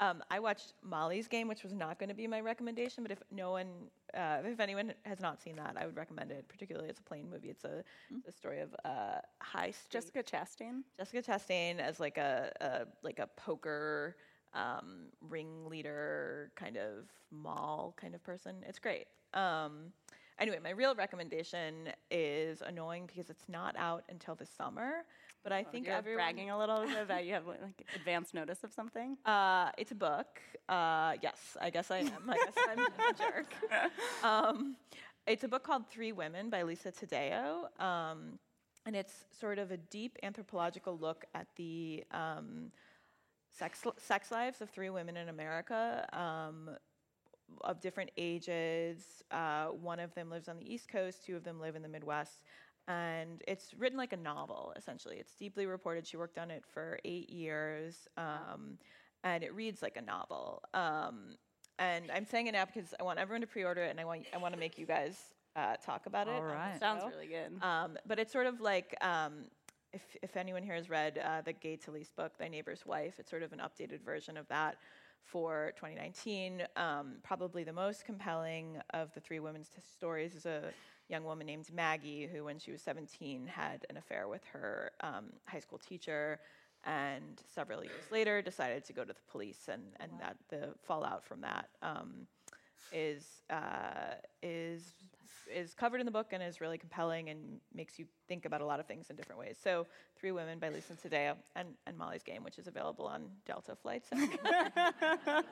Um, I watched Molly's Game, which was not going to be my recommendation, but if no one, uh, if anyone has not seen that, I would recommend it. Particularly, it's a plain movie. It's a, it's a story of uh, high street Jessica Chastain. Jessica Chastain as like a, a like a poker um, ringleader kind of mall kind of person. It's great. Um, anyway, my real recommendation is annoying because it's not out until the summer. But I think You're everyone bragging a little bit that you have like advance notice of something. uh, it's a book. Uh, yes, I guess I am. I guess I'm a jerk. Um, it's a book called Three Women by Lisa Taddeo. Um, and it's sort of a deep anthropological look at the um, sex, sex lives of three women in America um, of different ages. Uh, one of them lives on the East Coast, two of them live in the Midwest. And it's written like a novel, essentially. It's deeply reported. She worked on it for eight years, um, and it reads like a novel. Um, and I'm saying it now because I want everyone to pre-order it, and I want I want to make you guys uh, talk about it. All on right. Sounds really good. Um, but it's sort of like um, if, if anyone here has read uh, the Gay Talese book, Thy Neighbor's Wife, it's sort of an updated version of that for 2019. Um, probably the most compelling of the three women's t- stories is a young woman named Maggie, who, when she was 17, had an affair with her um, high school teacher. And several years later, decided to go to the police, and, and that the fallout from that um, is uh, is is covered in the book and is really compelling and makes you think about a lot of things in different ways. So, Three Women by Lisa Taddeo and, and Molly's Game, which is available on Delta flights.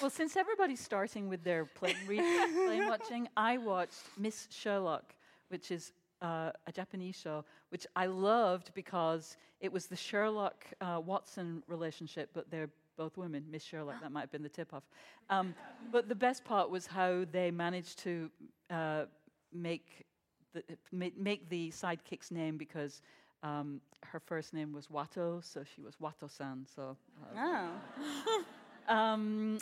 Well, since everybody's starting with their plane reading, plane watching, I watched Miss Sherlock, which is uh, a Japanese show, which I loved because it was the Sherlock uh, Watson relationship, but they're both women. Miss Sherlock, that might have been the tip off. Um, but the best part was how they managed to uh, make the make, the sidekick's name because. Um, her first name was Wato, so she was Wato-san. So uh, Oh. um,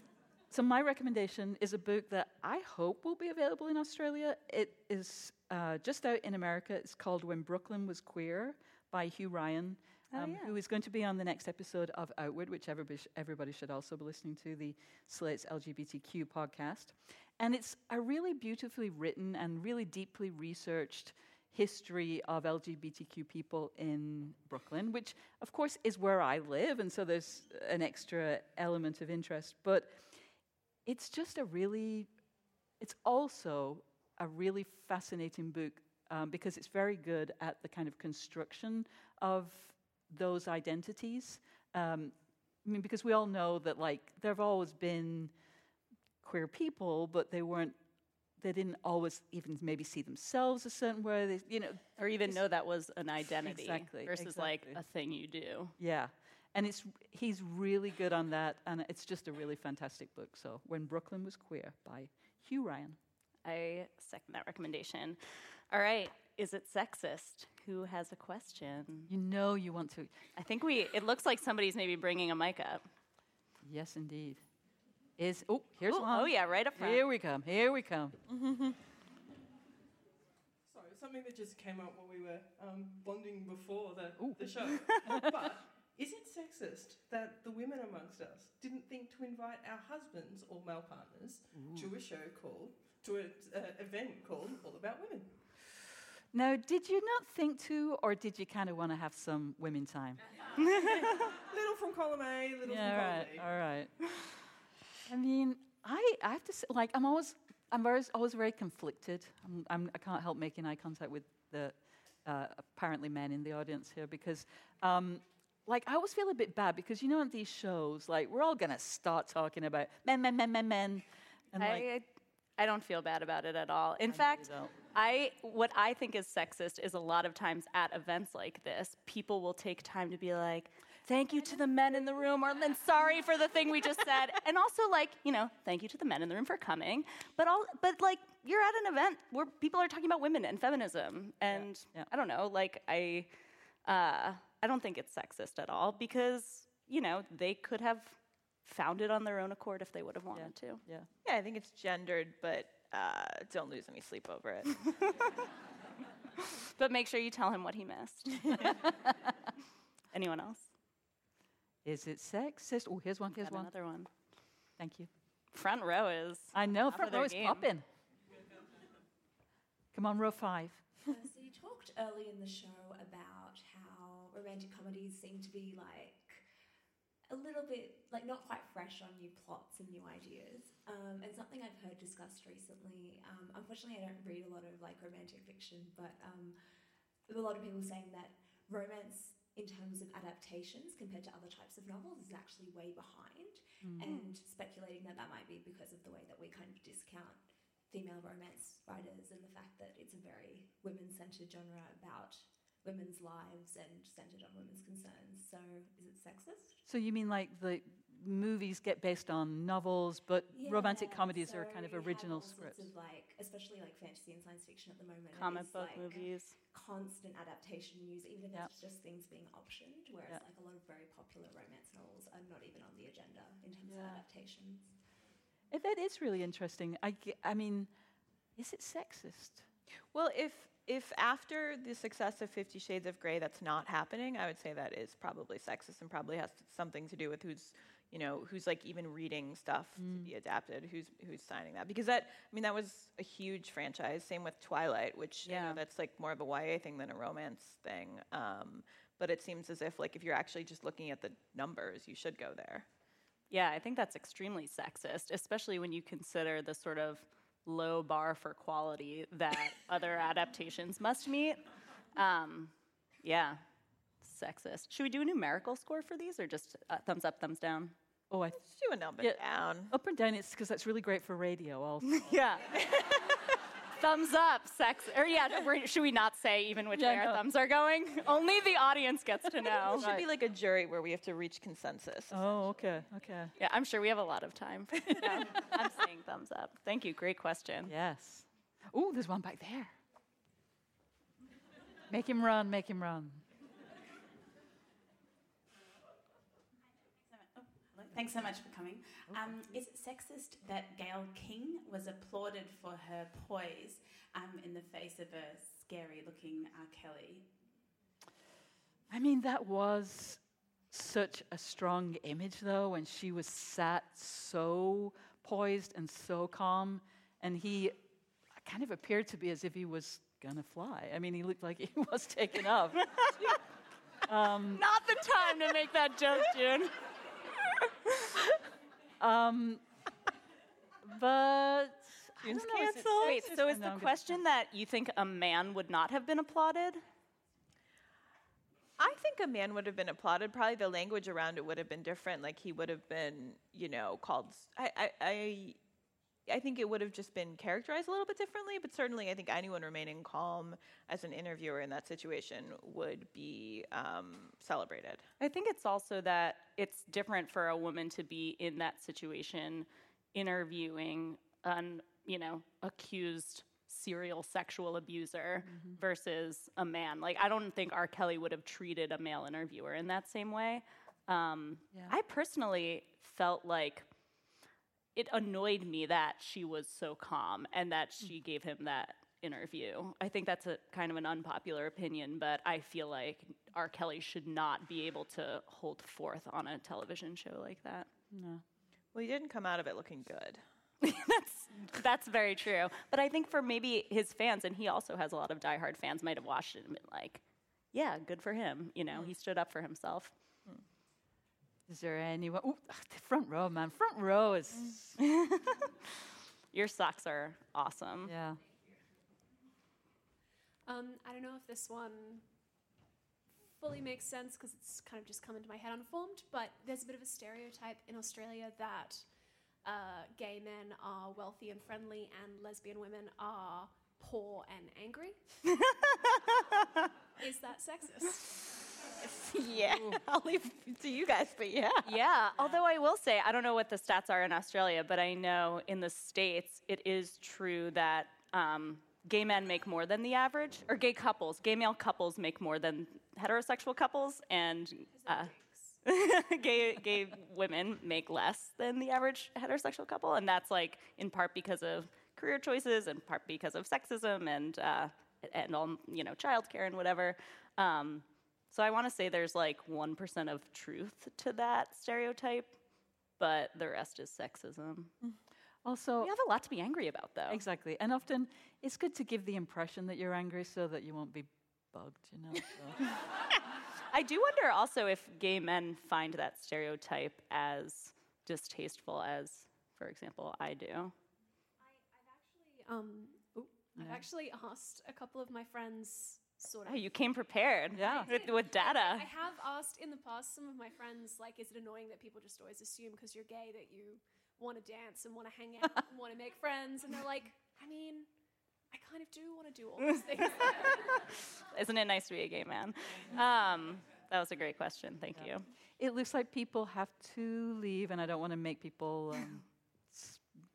so my recommendation is a book that I hope will be available in Australia. It is uh, just out in America. It's called When Brooklyn Was Queer by Hugh Ryan, Oh, um, yeah. who is going to be on the next episode of Outward, which everybody, sh- everybody should also be listening to, the Slate's LGBTQ podcast. And it's a really beautifully written and really deeply researched history of LGBTQ people in Brooklyn, which of course is where I live, and so there's an extra element of interest. But it's just a really, it's also a really fascinating book um, because it's very good at the kind of construction of those identities. Um, I mean, because we all know that like there have always been queer people, but they weren't. They didn't always even maybe see themselves a certain way. They, you know, Or even know that was an identity Exactly, versus like a thing you do. Yeah. And it's he's really good on that and it's just a really fantastic book. So When Brooklyn Was Queer by Hugh Ryan. I second that recommendation. All right, is it sexist? Who has a question? You know you want to. I think we. It looks like somebody's maybe bringing a mic up. Yes indeed. Is oh, here's Ooh, one. oh yeah, right up front. Here we come. Here we come. Sorry, something that just came up while we were um, bonding before the, Ooh. the show. but is it sexist that the women amongst us didn't think to invite our husbands or male partners to a show called, to an uh, event called All About Women? Now, did you not think to, or did you kind of want to have some women time? Little from column A, little yeah, from all column right, B. all right. I mean, I, I have to say, like, I'm always, I'm always, always very conflicted. I'm, I'm, I can't help making eye contact with the uh, apparently men in the audience here because, um, like, I always feel a bit bad because you know, on these shows, like, we're all gonna start talking about men, men, men, men, men, and like, I, I don't feel bad about it at all. In fact, don't. I what I think is sexist is a lot of times at events like this, people will take time to be like, "Thank you to the men in the room," or "Then sorry for the thing we just said," and also like, you know, "Thank you to the men in the room for coming." But all, but like, you're at an event where people are talking about women and feminism, and yeah. I don't know, like I, uh, I don't think it's sexist at all because you know they could have found it on their own accord if they would have wanted to. Yeah. Yeah, I think it's gendered, but uh, don't lose any sleep over it. But make sure you tell him what he missed. Anyone else? Is it sexist? Oh, here's one. Here's Got one. another one. Thank you. Front row is. I know. Front row is game. popping. Come on, row five. Uh, so you talked early in the show about how romantic comedies seem to be like a little bit like not quite fresh on new plots and new ideas. Um, and something I've heard discussed recently. Um, unfortunately, I don't read a lot of like romantic fiction, but um, a lot of people saying that romance in terms of adaptations compared to other types of novels is actually way behind and speculating that that might be because of the way that we kind of discount female romance writers and the fact that it's a very women-centered genre about women's lives and centered on women's concerns. So is it sexist? So you mean like the movies get based on novels, but romantic Yeah, comedies are kind of we have original all sorts scripts? Of like, especially like fantasy and science fiction at the moment. Comic book like movies. Constant adaptation news, even if Yeah. it's just things being optioned. Whereas Yeah. like a lot of very popular romance novels are not even on the agenda in terms Yeah. of adaptations. Eh, That is really interesting. I, I mean, is it sexist? well, if if after the success of Fifty Shades of Grey that's not happening, I would say that is probably sexist and probably has something to do with who's you know who's like even reading stuff to be adapted, who's who's signing that because that I mean that was a huge franchise. Same with Twilight, which you Yeah. know that's like more of a YA thing than a romance thing. Um, but it seems as if like if you're actually just looking at the numbers, you should go there. Yeah, I think that's extremely sexist, especially when you consider the sort of low bar for quality that other adaptations must meet. Um, yeah, sexist. Should we do a numerical score for these or just uh, thumbs up, thumbs down? Oh, I Just do a up and Yeah. down. up and down. It's because that's really great for radio. Also, Yeah. thumbs up, sex. Or yeah, should we not say even which Yeah, way our thumbs are going? Only the audience gets to know. It should be like a jury where we have to reach consensus. oh, okay, okay. Yeah, I'm sure we have a lot of time. Yeah, I'm saying thumbs up. Thank you. Great question. Yes. Oh, there's one back there. Make him run. Make him run. Thanks so much for coming. Um, is it sexist that Gayle King was applauded for her poise um, in the face of a scary looking R. Kelly? I mean, that was such a strong image, though, when she was sat so poised and so calm, and he kind of appeared to be as if he was gonna fly. I mean, he looked like he was taking off. Not the time to make that joke, June. Um, but I June's don't know, canceled. Wait, so or is the question that you think a man would not have been applauded? I think a man would have been applauded. Probably the language around it would have been different. Like he would have been, you know, called. s- I, I, I, I think it would have just been characterized a little bit differently. But certainly, I think anyone remaining calm as an interviewer in that situation would be um, celebrated. I think it's also that it's different for a woman to be in that situation interviewing an, you know, accused serial sexual abuser versus a man. Like I don't think R. Kelly would have treated a male interviewer in that same way. Um, I personally felt like it annoyed me that she was so calm and that mm. she gave him that interview. I think that's a kind of an unpopular opinion, but I feel like R. Kelly should not be able to hold forth on a television show like that. No. Well, he didn't come out of it looking good. that's that's very true. But I think for maybe his fans, and he also has a lot of diehard fans, might have watched it and been like, "Yeah, good for him." You know, mm. he stood up for himself. Is there anyone? Ooh, the front row, man. Front row is. Your socks are awesome. Yeah. Um, I don't know if this one fully makes sense because it's kind of just come into my head unformed, but there's a bit of a stereotype in Australia that uh, gay men are wealthy and friendly, and lesbian women are poor and angry. Is that sexist? yeah, I'll leave it to you guys, but yeah. Yeah, although I will say, I don't know what the stats are in Australia, but I know in the States it is true that um, gay men make more than the average, or gay couples, gay male couples make more than heterosexual couples, and uh, gay, gay women make less than the average heterosexual couple, and that's like in part because of career choices, in part because of sexism and uh, and all you know childcare and whatever. Um, so I want to say there's like one percent of truth to that stereotype, but the rest is sexism. Also, We have a lot to be angry about, though. exactly. And often it's good to give the impression that you're angry so that you won't be bugged, you know? So. I do wonder also if gay men find that stereotype as distasteful as, for example, I do. I've Um, ooh, I've actually asked a couple of my friends, sort of. Oh, you came prepared. Yeah. With, with data. I have asked in the past some of my friends, like, is it annoying that people just always assume because you're gay that you want to dance and want to hang out and want to make friends? And they're like, I mean, I kind of do want to do all those things. Isn't it nice to be a gay man? Um, that was a great question. Thank you. it looks like people have to leave, and I don't want to make people um, s-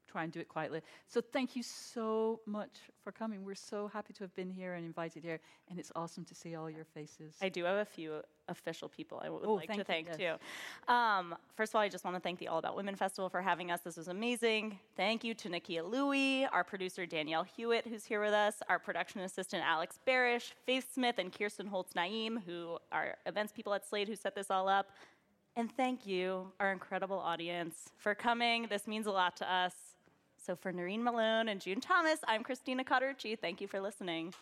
try and do it quietly. So thank you so much for coming. We're so happy to have been here and invited here, and it's awesome to see all your faces. I do have a few official people I would Oh, like to thank thank you, too. Um, first of all, I just want to thank the All About Women Festival for having us. This was amazing. Thank you to Nakkiah Lui, our producer Danielle Hewitt, who's here with us, our production assistant Alex Barish, Faith Smith, and Kirsten Holtz Naeem, who are events people at Slate who set this all up. And thank you, our incredible audience, for coming. This means a lot to us. So for Noreen Malone and June Thomas, I'm Christina Cauterucci. Thank you for listening.